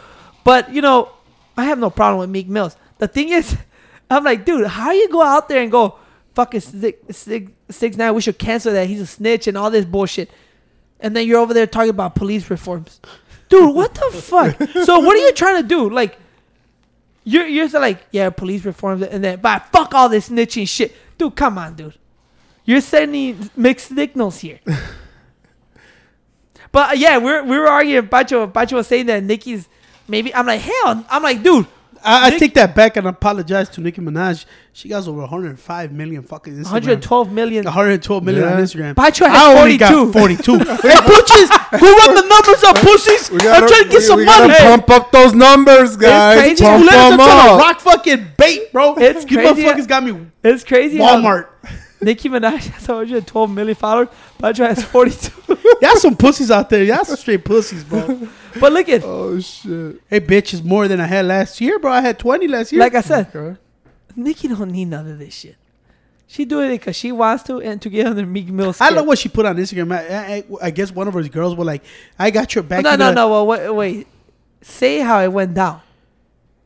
but you know I have no problem with Meek Mills the thing is I'm like dude how you go out there and go fucking six, six, six nine we should cancel that he's a snitch and all this bullshit and then you're over there talking about police reforms dude what the fuck so what are you trying to do like you're you're like yeah police reforms and then but fuck all this snitching shit dude come on dude you're sending mixed signals here but uh, yeah, we're we were arguing. Pacho Pacho was saying that Nicki's maybe. I'm like hell. I'm like dude. I, I Nick- take that back and apologize to Nicki Minaj. She got over 105 million fucking Instagram. 112 million. 112 million on Yeah. Instagram. Pacho I only 42. got 42. hey, Butches, who run the numbers up, pussies? We I'm trying to get we- some we gotta money. Pump up those numbers, guys. crazy. Pump You let them up. rock fucking bait, bro. It's you crazy. motherfuckers got me It's crazy. how Walmart. Nicki Minaj has 112 million followers. Pacho has 42. Y'all some pussies out there. Y'all some straight pussies, bro. But look at Oh shit. hey, bitch, is more than I had last year, bro. I had 20 last year. like I said, Okay. Nicki don't need none of this shit. She doing it because she wants to and to get under Meek Mill's I skin. love what she put on Instagram. I, I, I guess one of her girls were like, I got your back. no, no, no. Well, wait, wait. Say how it went down.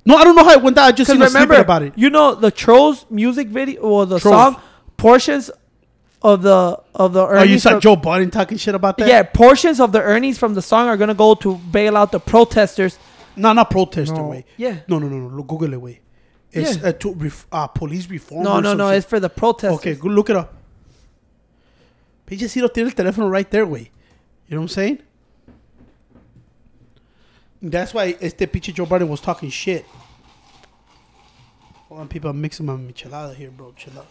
No, I don't know how it went down. I just Because seen a remember, snippet about it. you know the Trolls music video or the Trolls. song portions of the of the Oh, you earnings. saw from- Joe Biden talking shit about that? yeah, portions of the earnings from the song are gonna go to bail out the protesters. No, not protester No. way. Yeah. No, no, no, no. Google it way. It's Yeah. uh, to ref, uh, police reform. No, no, no. shit. It's for the protesters. Okay, go look it up. Pellejero tiene el teléfono right there, way. You know what I'm saying? That's why este pinche Joe Biden was talking shit. Hold on, people, I'm mixing my michelada here, bro. Chill out.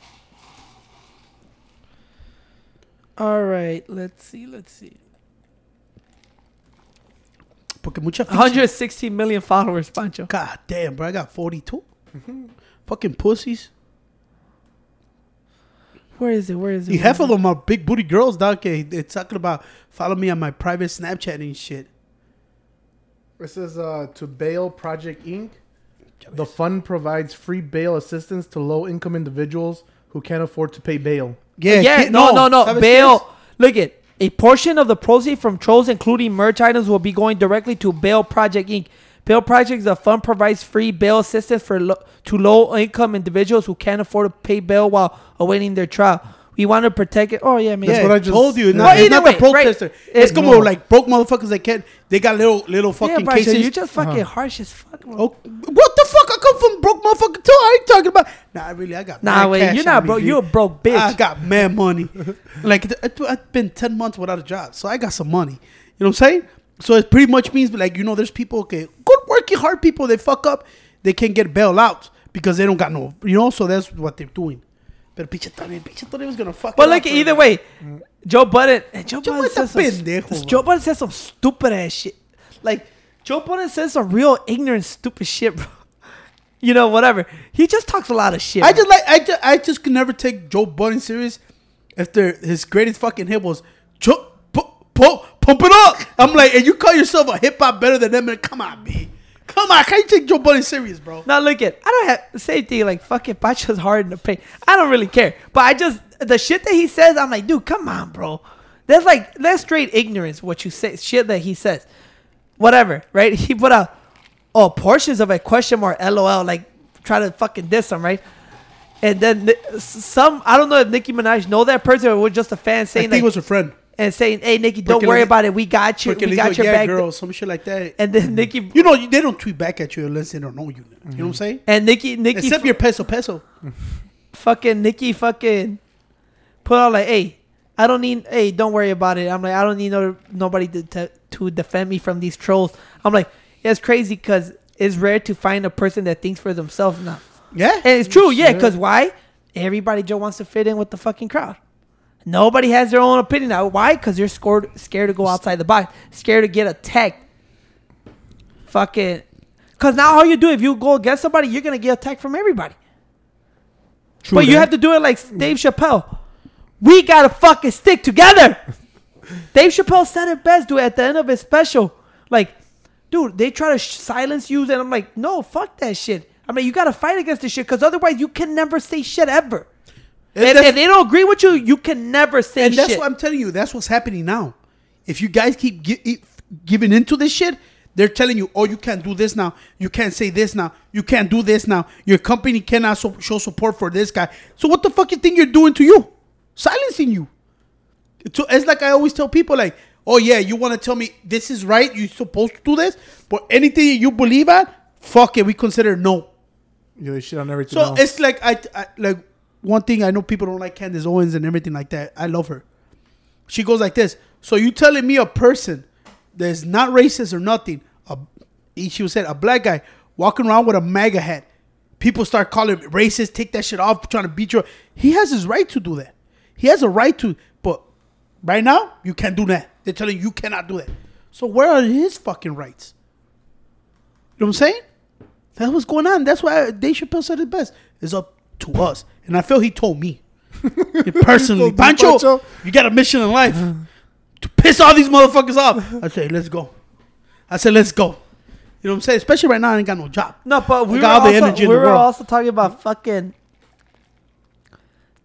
All right, let's see, let's see. Porque mucha ficha. 160 million followers, Pancho. God damn, bro. I got 42. Fucking pussies. Where is it? Where is it? You half of them are big booty girls, dog. Okay, they're talking about follow me on my private Snapchat and shit. This is uh, to bail Project Inc. The fund provides free bail assistance to low income individuals who can't afford to pay bail. Yeah, yeah, kid- no, no, no. ¿Sabes Bail. Look at a portion of the proceeds from trolls, including merch items, will be going directly to Bail Project Inc. Bail Project, is a fund provides free bail assistance for lo- to low-income individuals who can't afford to pay bail while awaiting their trial. We want to protect it. Oh yeah, man. That's Yeah, what I I just- told you. It's Yeah. not, Well, it's not way, the protester. right. It's It- como no. like broke motherfuckers that can't. They got little little Yeah, fucking Bryson, cases. you just fucking Uh-huh. harsh as fuck. Bro. Oh, what the fuck? I come from broke motherfucker too. I ain't talking about. Nah, really, I got. Nah, wait, cash you're not me, broke. You're a broke bitch. I got mad money. like I've been ten months without a job, so I got some money. You know what I'm saying? So it pretty much means like you know, there's people okay, good working hard people. They fuck up, they can't get bailed out because they don't got no. You know, so that's what they're doing. But pinche Tony, pinche Tony was gonna fuck. But up either way, Joe Budden and Joe, Joe Budden says some, pendejo. Joe Budden says some stupid ass shit. Like Joe Budden says some real ignorant, stupid shit, bro. You know, whatever. He just talks a lot of shit. I bro. just like I just, I just could never take Joe Budden serious after his greatest fucking hit was Joe pu- pu- pump it up. I'm like, and you call yourself a hip hop better than them? Man, come on, man. Come on, can you take Joe Budden serious, bro? Now look at I don't have the same thing like fucking Pacho's hard in the paint. I don't really care. But I just the shit that he says, I'm like, dude, come on, bro. That's like that's straight ignorance what you say shit that he says. Whatever, right? He put out oh portions of a question mark LOL, like try to fucking diss him, right? And then some I don't know if Nicki Minaj know that person or was just a fan I saying think like, it was a friend. And saying, Hey Nicki, don't Porque worry le- about it. We got you. We got your yeah, back. girl, some shit like that. And then mm-hmm. Nicki you know, they don't tweet back at you unless they don't know you. You know what I'm mm-hmm. saying? and Nicki Nicki Except your peso peso. fucking Nicki fucking put out like, hey, I don't need, hey, don't worry about it. I'm like, I don't need no nobody to to, to defend me from these trolls. I'm like, yeah, it's crazy because it's rare to find a person that thinks for themselves now. Yeah. And it's true, yeah, because why? Everybody just wants to fit in with the fucking crowd. Nobody has their own opinion now. Why? Because you're scared, scared to go outside the box, scared to get attacked. Fucking, because now all you do if you go against somebody, you're gonna get attacked from everybody. True but you have to do it like Dave Chappelle. We gotta fucking stick together. Dave Chappelle said it best, dude, at the end of his special. Like, dude, they try to sh- silence you, and I'm like, no, fuck that shit. I mean, you gotta fight against this shit, because otherwise you can never say shit ever. And If, if they don't agree with you, you can never say shit. and that's shit. what I'm telling you. That's what's happening now. If you guys keep gi- e- giving into this shit, they're telling you, "Oh, you can't do this now. You can't say this now. You can't do this now. Your company cannot so- show support for this guy." So what the fuck you think you're doing to you? Silencing you. So it's like I always tell people, like, "Oh yeah, you want to tell me this is right? You're supposed to do this, but anything you believe at, fuck it, we consider no." You know, shit on everything. So else. it's like I, I like one thing I know people don't like Candace Owens and everything like that. I love her. She goes like this. So you telling me a person that's not racist or nothing? A, she was said a black guy walking around with a MAGA hat. People start calling him racist. Take that shit off. Trying to beat you. He has his right to do that. He has a right to. But right now you can't do that. They're telling you you cannot do that. So where are his fucking rights? You know what I'm saying? That's what's going on. That's why Dave Chappelle said it best. It's up to us. And I feel he told me. Personally. Told Pancho, Pancho. you got a mission in life to piss all these motherfuckers off. I say, let's go. I said, let's go. You know what I'm saying? Especially right now, I ain't got no job. No, but we I were, got all the also, energy in we the were world. also talking about fucking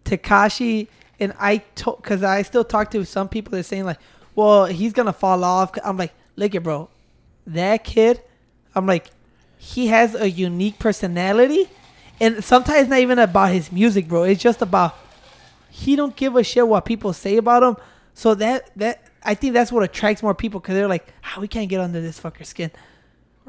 Tekashi, and I told because I still talk to some people that are saying like, "Well, he's gonna fall off." I'm like, "Look it, bro, that kid." I'm like, he has a unique personality, and sometimes not even about his music, bro. It's just about he don't give a shit what people say about him. So that that I think that's what attracts more people because they're like, "How we can't get under this fucker skin."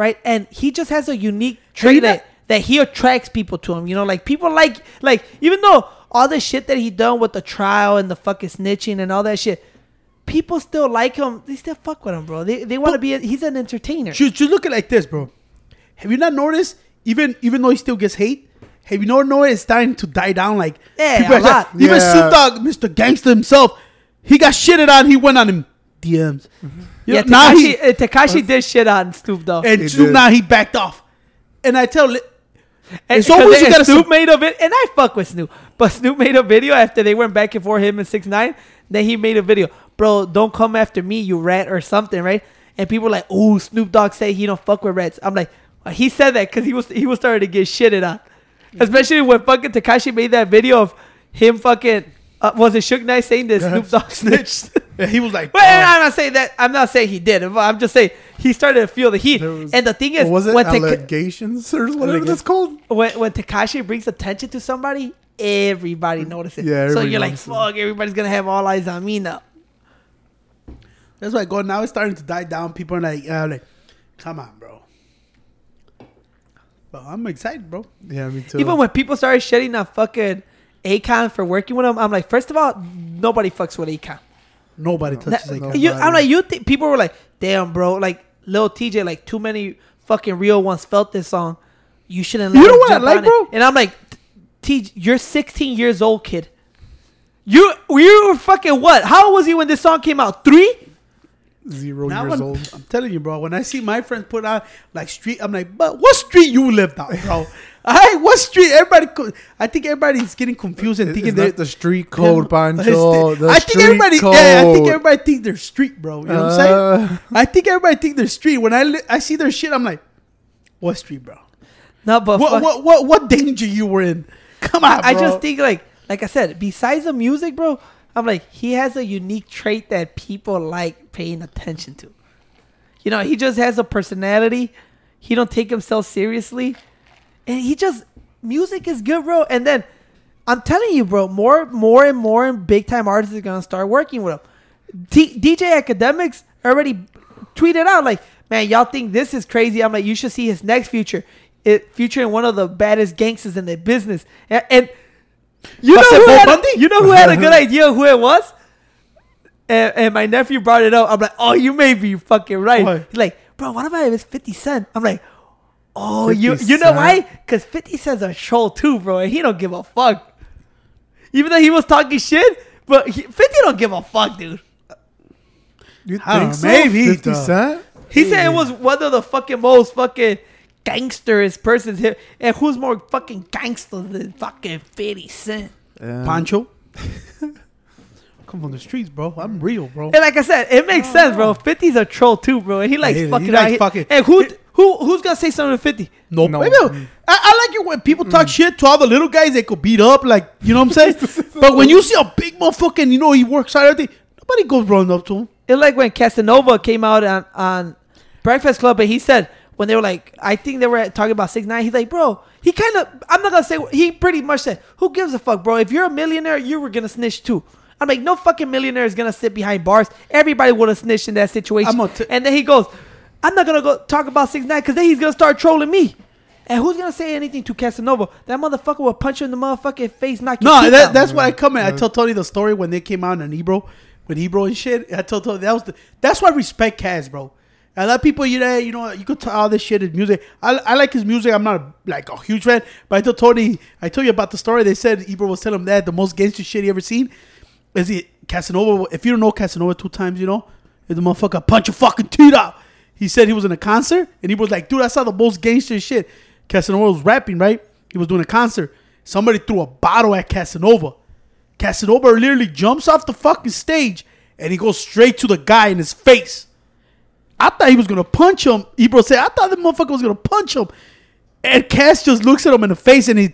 right? And he just has a unique trait that, that he attracts people to him. You know, like people like like even though all the shit that he done with the trial and the fucking snitching and all that shit, people still like him. They still fuck with him, bro. They they want to be. A, he's an entertainer. Just, just look at it like this, bro. Have you not noticed, even even though he still gets hate, have you not noticed it's starting to die down? Like, Yeah, a are saying- Even Yeah. Snoop Dogg, Mr. Gangster himself, He got shitted on. He went on him DMs. You Yeah, now he Tekashi, uh, Tekashi did shit on Snoop Dogg, and Snoop now he backed off. And I tell li- And It's always you gotta Snoop sup- made a video, and I fuck with Snoop, but Snoop made a video after they went back and forth him and six nine. Then he made a video, bro. Don't come after me, you rat or something, right? And people were like, "Oh, Snoop Dogg say he don't fuck with rats." I'm like, he said that because he was he was starting to get shitted on, especially when fucking Tekashi made that video of him fucking uh, was it Suge Knight saying that Snoop Dogg snitched. and he was like, But. I'm not saying that. I'm not saying he did. but I'm just saying he started to feel the heat. Was- and the thing is, was it when, Taka- allegations or whatever that's called? when when Tekashi brings attention to somebody, everybody notices. Yeah, so you're like, fuck, everybody's gonna have all eyes on me now. That's why I go now. It's starting to die down. People are like, uh, like, come on, bro. But I'm excited, bro. Yeah, me too. Even when people started shedding on fucking Akon for working with him, I'm like, first of all, nobody fucks with Akon. Nobody touches That- like you, I'm like, you think people were like, damn, bro, like Lil Tjay, like too many fucking real ones felt this song. You shouldn't. You know him what I like, on it." bro? And I'm like, Tjay, you're 16 years old, kid. You you were fucking what? How old was you when this song came out? Three? Zero Now years when- old. I'm telling you, bro. When I see my friends put out like street, I'm like, but what street you lived on, bro? Hey, what street? Everybody, co- I think everybody's getting confused and It- thinking it's they're the street code, Pancho. The- The I think everybody, code. yeah, I think everybody think they're street, bro. You know what I'm saying? Uh, I think everybody think they're street. When I li- I see their shit, I'm like, what street, bro? No, but What fuck- what what what danger you were in? Come on, I bro. just think like like I said, besides the music, bro, I'm like he has a unique trait that people like paying attention to. You know, he just has a personality. He don't take himself seriously, and he just music is good, bro. And then I'm telling you, bro, more more and more big time artists are gonna start working with him. T- DJ Akademiks already tweeted out like, "Man, y'all think this is crazy?" I'm like, "You should see his next future, it featuring one of the baddest gangsters in the business." And, and you know who had, Bundy? you know who had a good idea who it was? And, and my nephew brought it up. I'm like, "Oh, you may be fucking right." What? He's like, "Bro, what about if it's 50 Cent? I'm like. Oh, you you know Cent? why? Because 50 Cent's a troll too, bro, and he don't give a fuck. Even though he was talking shit, but he, 50 don't give a fuck, dude. you I don't think know, so? maybe, 50 though. Cent? He said it was one of the fucking most fucking gangsterist persons here. And who's more fucking gangster than fucking 50 Cent? Yeah. Pancho. Come from the streets, bro. I'm real, bro. And like I said, it makes sense, bro. 50's a troll too, bro. And he likes He- he likes fucking- And who, who, who's gonna say something to 50? No, No. maybe mm. I, I like it when people talk mm. shit to all the little guys they could beat up, like you know what I'm saying. but when you see a big motherfucking, you know, he works hard, everything, nobody goes running up to him. It's like when Casanova came out on, on Breakfast Club and he said when they were like, I think they were talking about six nine. He's like, bro, he kind of, I'm not gonna say, he pretty much said, who gives a fuck, bro? If you're a millionaire, you were gonna snitch too. I'm like, no fucking millionaire is gonna sit behind bars. Everybody would have snitched in that situation. T- and then he goes, I'm not gonna go talk about six nine because then he's gonna start trolling me. And who's gonna say anything to Casanova? That motherfucker will punch you in the motherfucking face, knock your No, that, out. that's why I come in. I tell Tony the story when they came out in Ebro, with Ebro and shit. I told Tony that was the. That's why I respect Cas, bro. A lot of people, you know, you know, you could tell all this shit is music. I, I like his music. I'm not a, like a huge fan, but I told Tony, I told you about the story. They said Ebro was telling him that the most gangster shit he ever seen is it Casanova. If you don't know Casanova two times, you know, is the motherfucker punch your fucking teeth out. He said he was in a concert and he was like, dude, I saw the most gangster shit. Casanova was rapping, right? He was doing a concert. Somebody threw a bottle at Casanova. Casanova literally jumps off the fucking stage and he goes straight to the guy in his face. I thought he was gonna punch him. Ebro said, I thought the motherfucker was gonna punch him. And Cass just looks at him in the face and he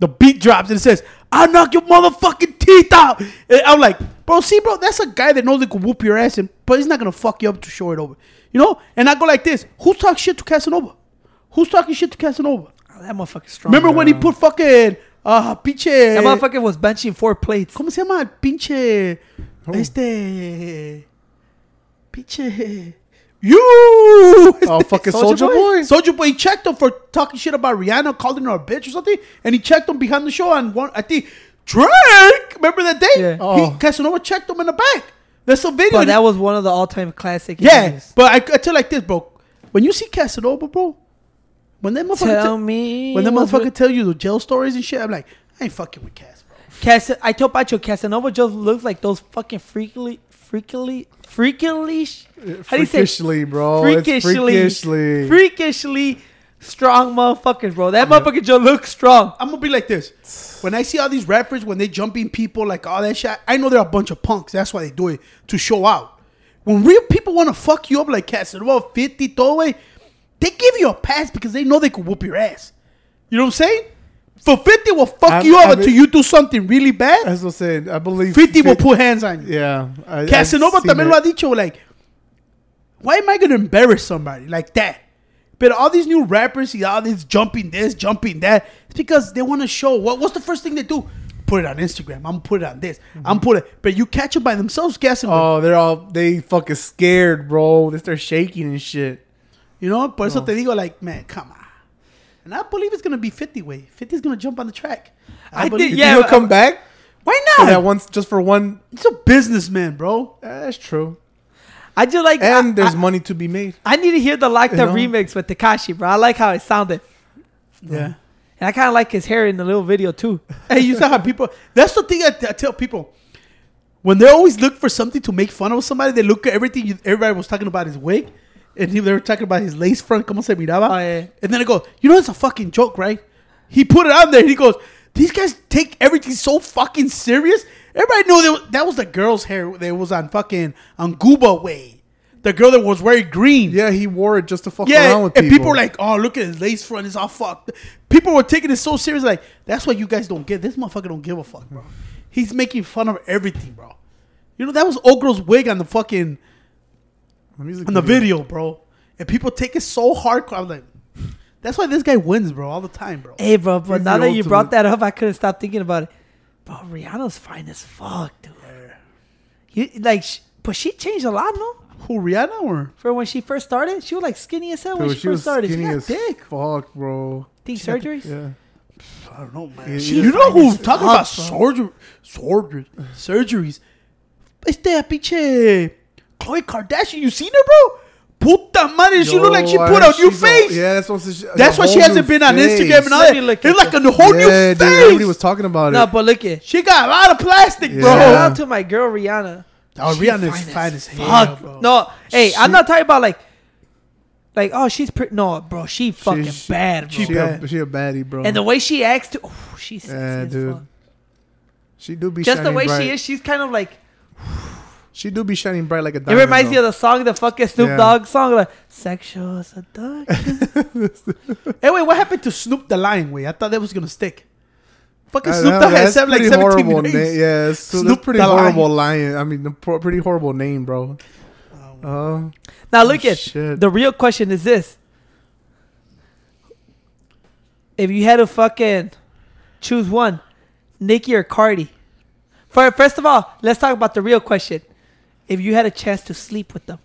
the beat drops and it says, I'll knock your motherfucking teeth out. And I'm like, bro, see, bro, that's a guy that knows he can whoop your ass, and but he's not gonna fuck you up to show it over. You know? And I go like this: Who's talking shit to Casanova? Who's talking shit to Casanova? Oh, that motherfucker's strong. Remember when he put fucking uh pinche that motherfucker was benching four plates. ¿Cómo se llama? Pinche este pinche you Oh, fucking Soulja Boy. Soulja Boy he checked him for talking shit about Rihanna, calling her a bitch or something, and he checked him behind the show And one. I think Drake. Remember that day? Yeah. Oh. He, Casanova checked him in the back. There's a video. But that was one of the all-time classic. yeah, interviews. but I, I tell like this, bro. When you see Casanova, bro, when that motherfucker Tell tell- me when that motherfucker with- tell you the jail stories and shit, I'm like, I ain't fucking with bro. Cas- I told Pacho Casanova just looks like those fucking freakily, freakily, freakily, uh, how do you say? Freakishly, bro. It's freakishly, freakishly. freakishly strong motherfuckers, bro. That motherfucker just looks strong. I'm gonna be like this. When I see all these rappers, when they jumping people like all that shit, I know they're a bunch of punks. That's why they do it to show out. When real people want to fuck you up like Casanova, 50, todo way, they give you a pass because they know they could whoop your ass. You know what I'm saying? For 50 will fuck I'm- you up I'm- until you do something really bad. That's what I'm saying. I believe 50 will put hands on you. Yeah. I, Casanova también it. lo ha dicho, like, why am I gonna embarrass somebody like that? But all these new rappers, see all this jumping this, jumping that, it's because they want to show. What, what's the first thing they do? Put it on Instagram. I'm gonna put it on this. I'm mm-hmm. put it. But you catch them by themselves, guessing. Oh, they're all they fucking scared, bro. They start shaking and shit. you know. Por eso No. te digo, like, man, come on. And I believe it's gonna be 50 way. 50 is gonna jump on the track. I believe did. Yeah, he'll but- come back Why not? that once, just for one. He's a businessman, bro. That's true. I just like, And I, there's I, money to be made. I need to hear the Locked You know? remix with Tekashi, bro. I like how it sounded, Yeah. Mm-hmm. and I kind of like his hair in the little video too. Hey, you saw how people. That's the thing I, I tell people. When they always look for something to make fun of somebody, they look at everything. You, everybody was talking about his wig, and he, they were talking about his lace front. Como se miraba? Oh, yeah. And then I go, you know, it's a fucking joke, right? He put it on there. He goes, these guys take everything so fucking serious. Everybody knew that was, that was the girl's hair that was on fucking on Gooba way. The girl that was wearing green. Yeah, he wore it just to fuck Yeah, around with and people. And people were like, "Oh, look at his lace front; it's all fucked." People were taking it so serious, like that's what you guys don't get. This motherfucker don't give a fuck, bro. He's making fun of everything, bro. You know that was Ogro's wig on the fucking The music on the video, bro. And people take it so hardcore. I'm like, that's why this guy wins, bro, all the time, bro. Hey, bro, but He's now that you brought that up, I couldn't stop thinking about it. Bro, Rihanna's fine as fuck, dude. You like, sh- but she changed a lot, no? Who Rihanna or For when she first started, she was like skinny as hell when Dude, she, she first was started. skinny She got as dick. fuck, bro. Think She got the- surgeries? Yeah. I don't know, man. Yeah, you yeah. know Fine who as talking fuck, about bro. surgery, surgery, surgeries? Este pinche Khloe Kardashian. You seen her, bro? Puta madre, she look like she Yo, put I- a new she's a- face. yeah, that's what she, That's why she hasn't new been on. Instagram and all Let that. me look It's at like that. a whole yeah, new dude, face. everybody was talking about it. No, but look at she got a lot of plastic, bro. Yeah. shout out to my girl Rihanna. Oh, She Rihanna's fine as hell, fuck. bro. No, hey, I'm not talking about like, like oh she's pretty. No, bro, she fucking she- bad, bro. she she, bad. a, she a baddie, bro. and the way she acts, too, oh, she's sexy yeah, as dude. fuck. She do be Just the shining way bright. she is, she's kind of like. She do be shining bright like a dog. It diamond. reminds me of the song, the fucking Snoop Yeah. Dogg song, like "Sexual Seduction." Hey, wait, what happened to Snoop the Lion? Wait, I thought that was gonna stick. Fucking Snoop Dogg has seven, like 17 horrible names. name. Yeah, Snoop that's pretty the horrible lion. I mean, pro- pretty horrible name, bro. Uh, now look at shit. the real question is this: If you had to fucking choose one, Nicki or Cardi? For first of all, let's talk about the real question: If you had a chance to sleep with them,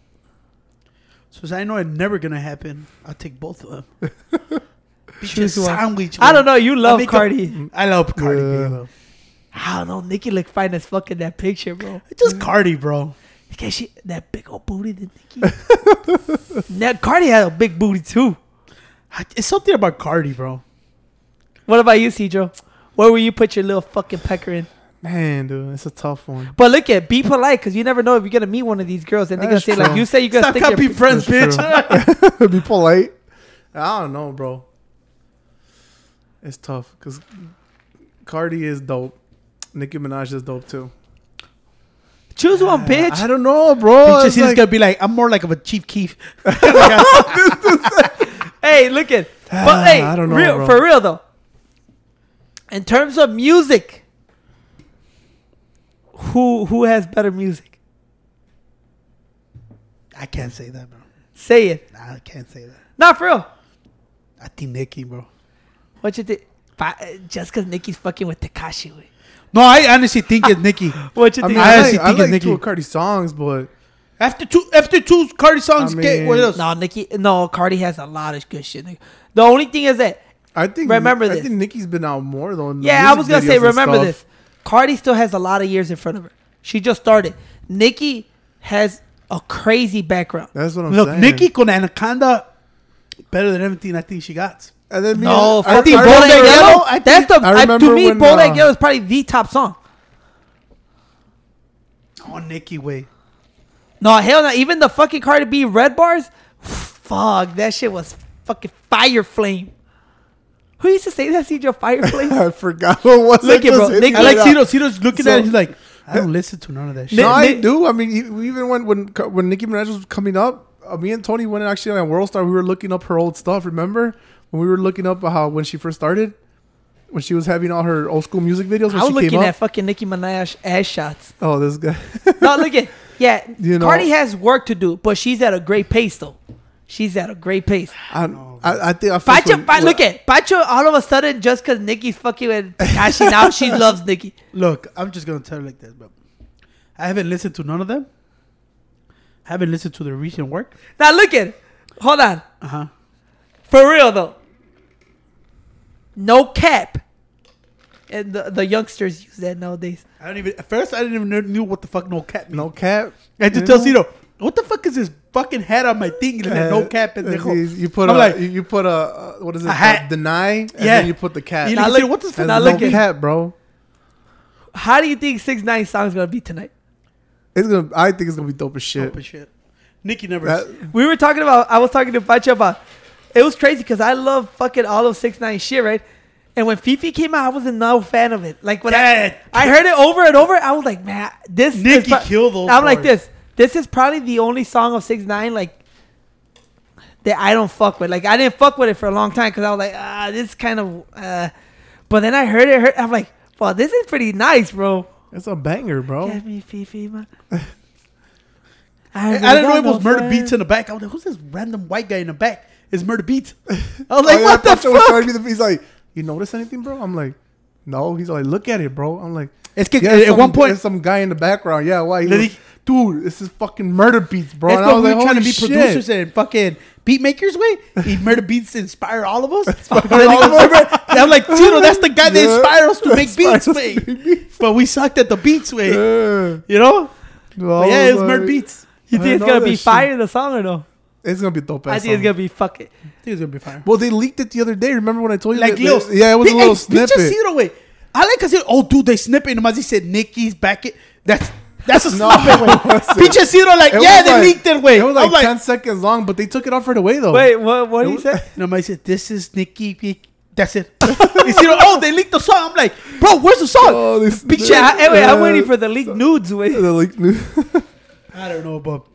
So as I know it's never gonna happen, I'll take both of them. Choose Bitch, one. sandwich. I don't know. You love make Cardi. I love Cardi, Yeah. bro. I don't know. Nicki look fine as fuck in that picture, bro. It's just Cardi, bro. Okay, she that big old booty, the Nicki. now Cardi had a big booty too. It's something about Cardi, bro. What about you, Cedro? Where will you put your little fucking pecker in? Man, dude, it's a tough one. But look at be polite because you never know if you're gonna meet one of these girls and they're gonna That's say like you say you're gonna Stop stick your copying friends, That's bitch. be polite. I don't know, bro. It's tough because Cardi is dope. Nicki Minaj is dope too. choose one, bitch. I don't know, bro. Bitch, he's like- gonna be like, I'm more like of a Chief Keef. hey, look at but ah, hey, I don't know, real, bro. for real though. In terms of music, who who has better music? I can't say that, bro. Say it. Nah, I can't say that. Not for real. I think Nicki, bro. What you think? Uh, Just because Nicki's fucking with Tekashi. wey. No, I honestly think it's Nicki. What you I think? mean, I I, honestly like, I think it's like Nicki. two of Cardi's songs, but After two, after two Cardi songs, I get mean- what else? no, Nicki. No, Cardi has a lot of good shit. nigga. The only thing is that I think Remember I this. think Nicki's been out more though. in the Yeah, I music was gonna videos say, and remember stuff. this. Cardi still has a lot of years in front of her. She just started. Nicki has a crazy background. That's what I'm saying. Look, saying. Nicki con Anaconda, better than everything I think she got. And then No, and- I, fucking think I Bodak Bodak Yellow- Yellow. I That's the I I to me. when, Bodak uh, Yellow is probably the top song. Oh, Nicki way. No, hell no. Even the fucking Cardi B Red Barz, fuck, that shit was fucking fire flame. Who used to say that? CJ Fire Flame? I forgot what was Look it. bro. Nick- I like. Cito. Cito's looking So- at it. He's like, I don't listen to none of that shit. No, I Nick- do. I mean, even when when when Nicki Minaj was coming up, uh, me and Tony went actually on World Star. We were looking up her old stuff. Remember when we were looking up how when she first started, when she was having all her old school music videos. When I was looking at fucking Nicki Minaj ass shots. Oh, this guy. No, look at yeah. You know- Cardi has work to do, but she's at a great pace though. She's at a great pace. I, I, I think I fuck Pacho, with- pa, look at Pacho. All of a sudden, just because Nicki's fucking with Tekashi now, she loves Nicki. Look, I'm just gonna tell you like this, bro. I haven't listened to none of them. I haven't listened to their recent work. Now look at, hold on, Uh huh. for real though. No cap. And the, the youngsters use that nowadays. I don't even. At first, I didn't even know, knew what the fuck no cap means. no cap. I had to you tell know? Cito, what the fuck is this fucking hat on my thing? And then no cap, and You, you put I'm a like- you- you put a uh, what is it? A hat. Uh, deny. And Yeah. then you put the cap. You Now know, look- Cito, what the fuck? There's no look at- cat, bro. How do you think Six Nine song's gonna be tonight? It's gonna. I think it's gonna be dope as shit. Dope as shit. Nicki never. That- We were talking about. I was talking to Pacho about. It was crazy because I love fucking all of Six Nine shit, right? And when FEFE came out, I was a no fan of it. Like when Yeah. I, I heard it over and over, I was like, man, this. is Nicki pro- killed those I'm like this. This is probably the only song of Six Nine like that I don't fuck with. Like I didn't fuck with it for a long time because I was like, ah, this is kind of. Uh, but then I heard it. Heard, I'm like, well, this is pretty nice, bro. It's a banger, bro. Get me FEFE, man. I, I didn't know it was Murda Beatz in the back. I was like, who's this random white guy in the back? It's Murda Beatz. I was like, Oh, yeah, what the Pacho was fuck? showing me the- He's like, you notice anything, bro? I'm like, no. He's like, look at it, bro. I'm like, It's 'cause yeah, at some, one point- there's some guy in the background. Yeah, why? He Then goes, Dude, this is fucking Murda Beatz, bro. That's And I what was we like, trying to be shit. producers and fucking beat makers way. He Murda Beatz inspire all of us. And then all of us. And I'm like, Tito, that's the guy that Yeah. inspired us to make beats way. to make beats. But we sucked at the beats way. Yeah. You know? No, But yeah, I it's was Murda Beatz. You think it's gonna be shit. fire the song or no? It's gonna be a dope. I think it's gonna be fuck it. I think it's gonna be fire. Well, they leaked it the other day. Remember when I told you? Like that, little, yeah, it was a little hey, snippet. Pinche Ciro, way. I like because oh, dude, they snipping him as he said Nicki's back. It that's that's a No, snippet way. it wasn't. Pinche Ciro, like It yeah, they like- leaked it way. It was I'm like, ten seconds long, but they took it off right away though. Wait, what? What It did he say? No, I said this is Nicki. That's it. you see, oh, they leaked the song. I'm like, bro, where's the song? Oh, this- Bitch, uh, I'm waiting for the leaked nudes. Wait. The leaked nudes. I don't know, but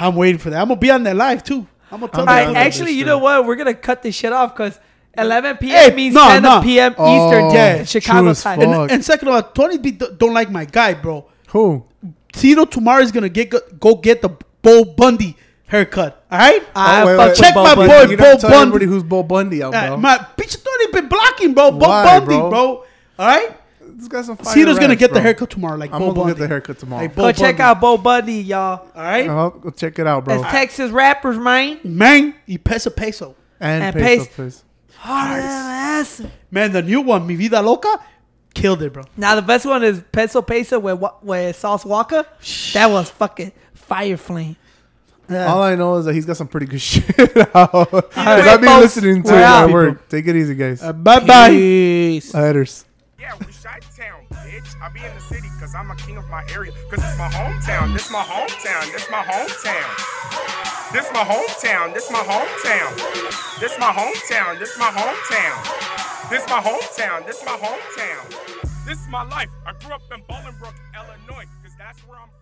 I'm waiting for that. I'm gonna be on that live too. I'm gonna tell I'm them. right, actually, you know what? We're gonna cut this shit off because 11 p.m. Hey, means no, 10 no. p.m. Oh, Eastern yeah, time, Chicago time. And, and second of all, Tony B don't like my guy, bro. Who? Tito tomorrow is gonna get go get the Bo Bundy haircut. All right, I Oh, wait, wait. Check with my Bo boy, Bundy. You Bo don't Bundy. everybody who's Bo Bundy out, Uh, bro. my bitch Tony been blocking, bro. Bo Why, Bundy, bro? bro. All right, this guy's some fire Tito's gonna raps, get the bro. haircut tomorrow, like I'm Bo gonna go Bundy. get the haircut tomorrow. Like Bo Go check Bundy. out Bo Bundy, y'all. All right, Uh, go check it out, bro. That's Texas rappers, man. man, y peso peso. and, and peso, pace. please. Hard ass. Man, the new one, Mi Vida Loca, killed it, bro. Now the best one is Peso Peso with Wa- with Sauce Walker. That was fucking fire flame. All I know is that he's got some pretty good shit out. 'Cause I've been folks, listening to we're it out. at work. Take it easy, guys. Uh, bye bye. Peace. Laters. Yeah, we shot town, bitch. I be in the city cause I'm a king of my area. Cause it's my hometown. This my hometown. This my hometown. This my hometown. This my hometown. This my hometown. This my hometown. This my hometown. This is my hometown. This is my life. I grew up in Bolingbrook, Illinois, cause that's where I'm from.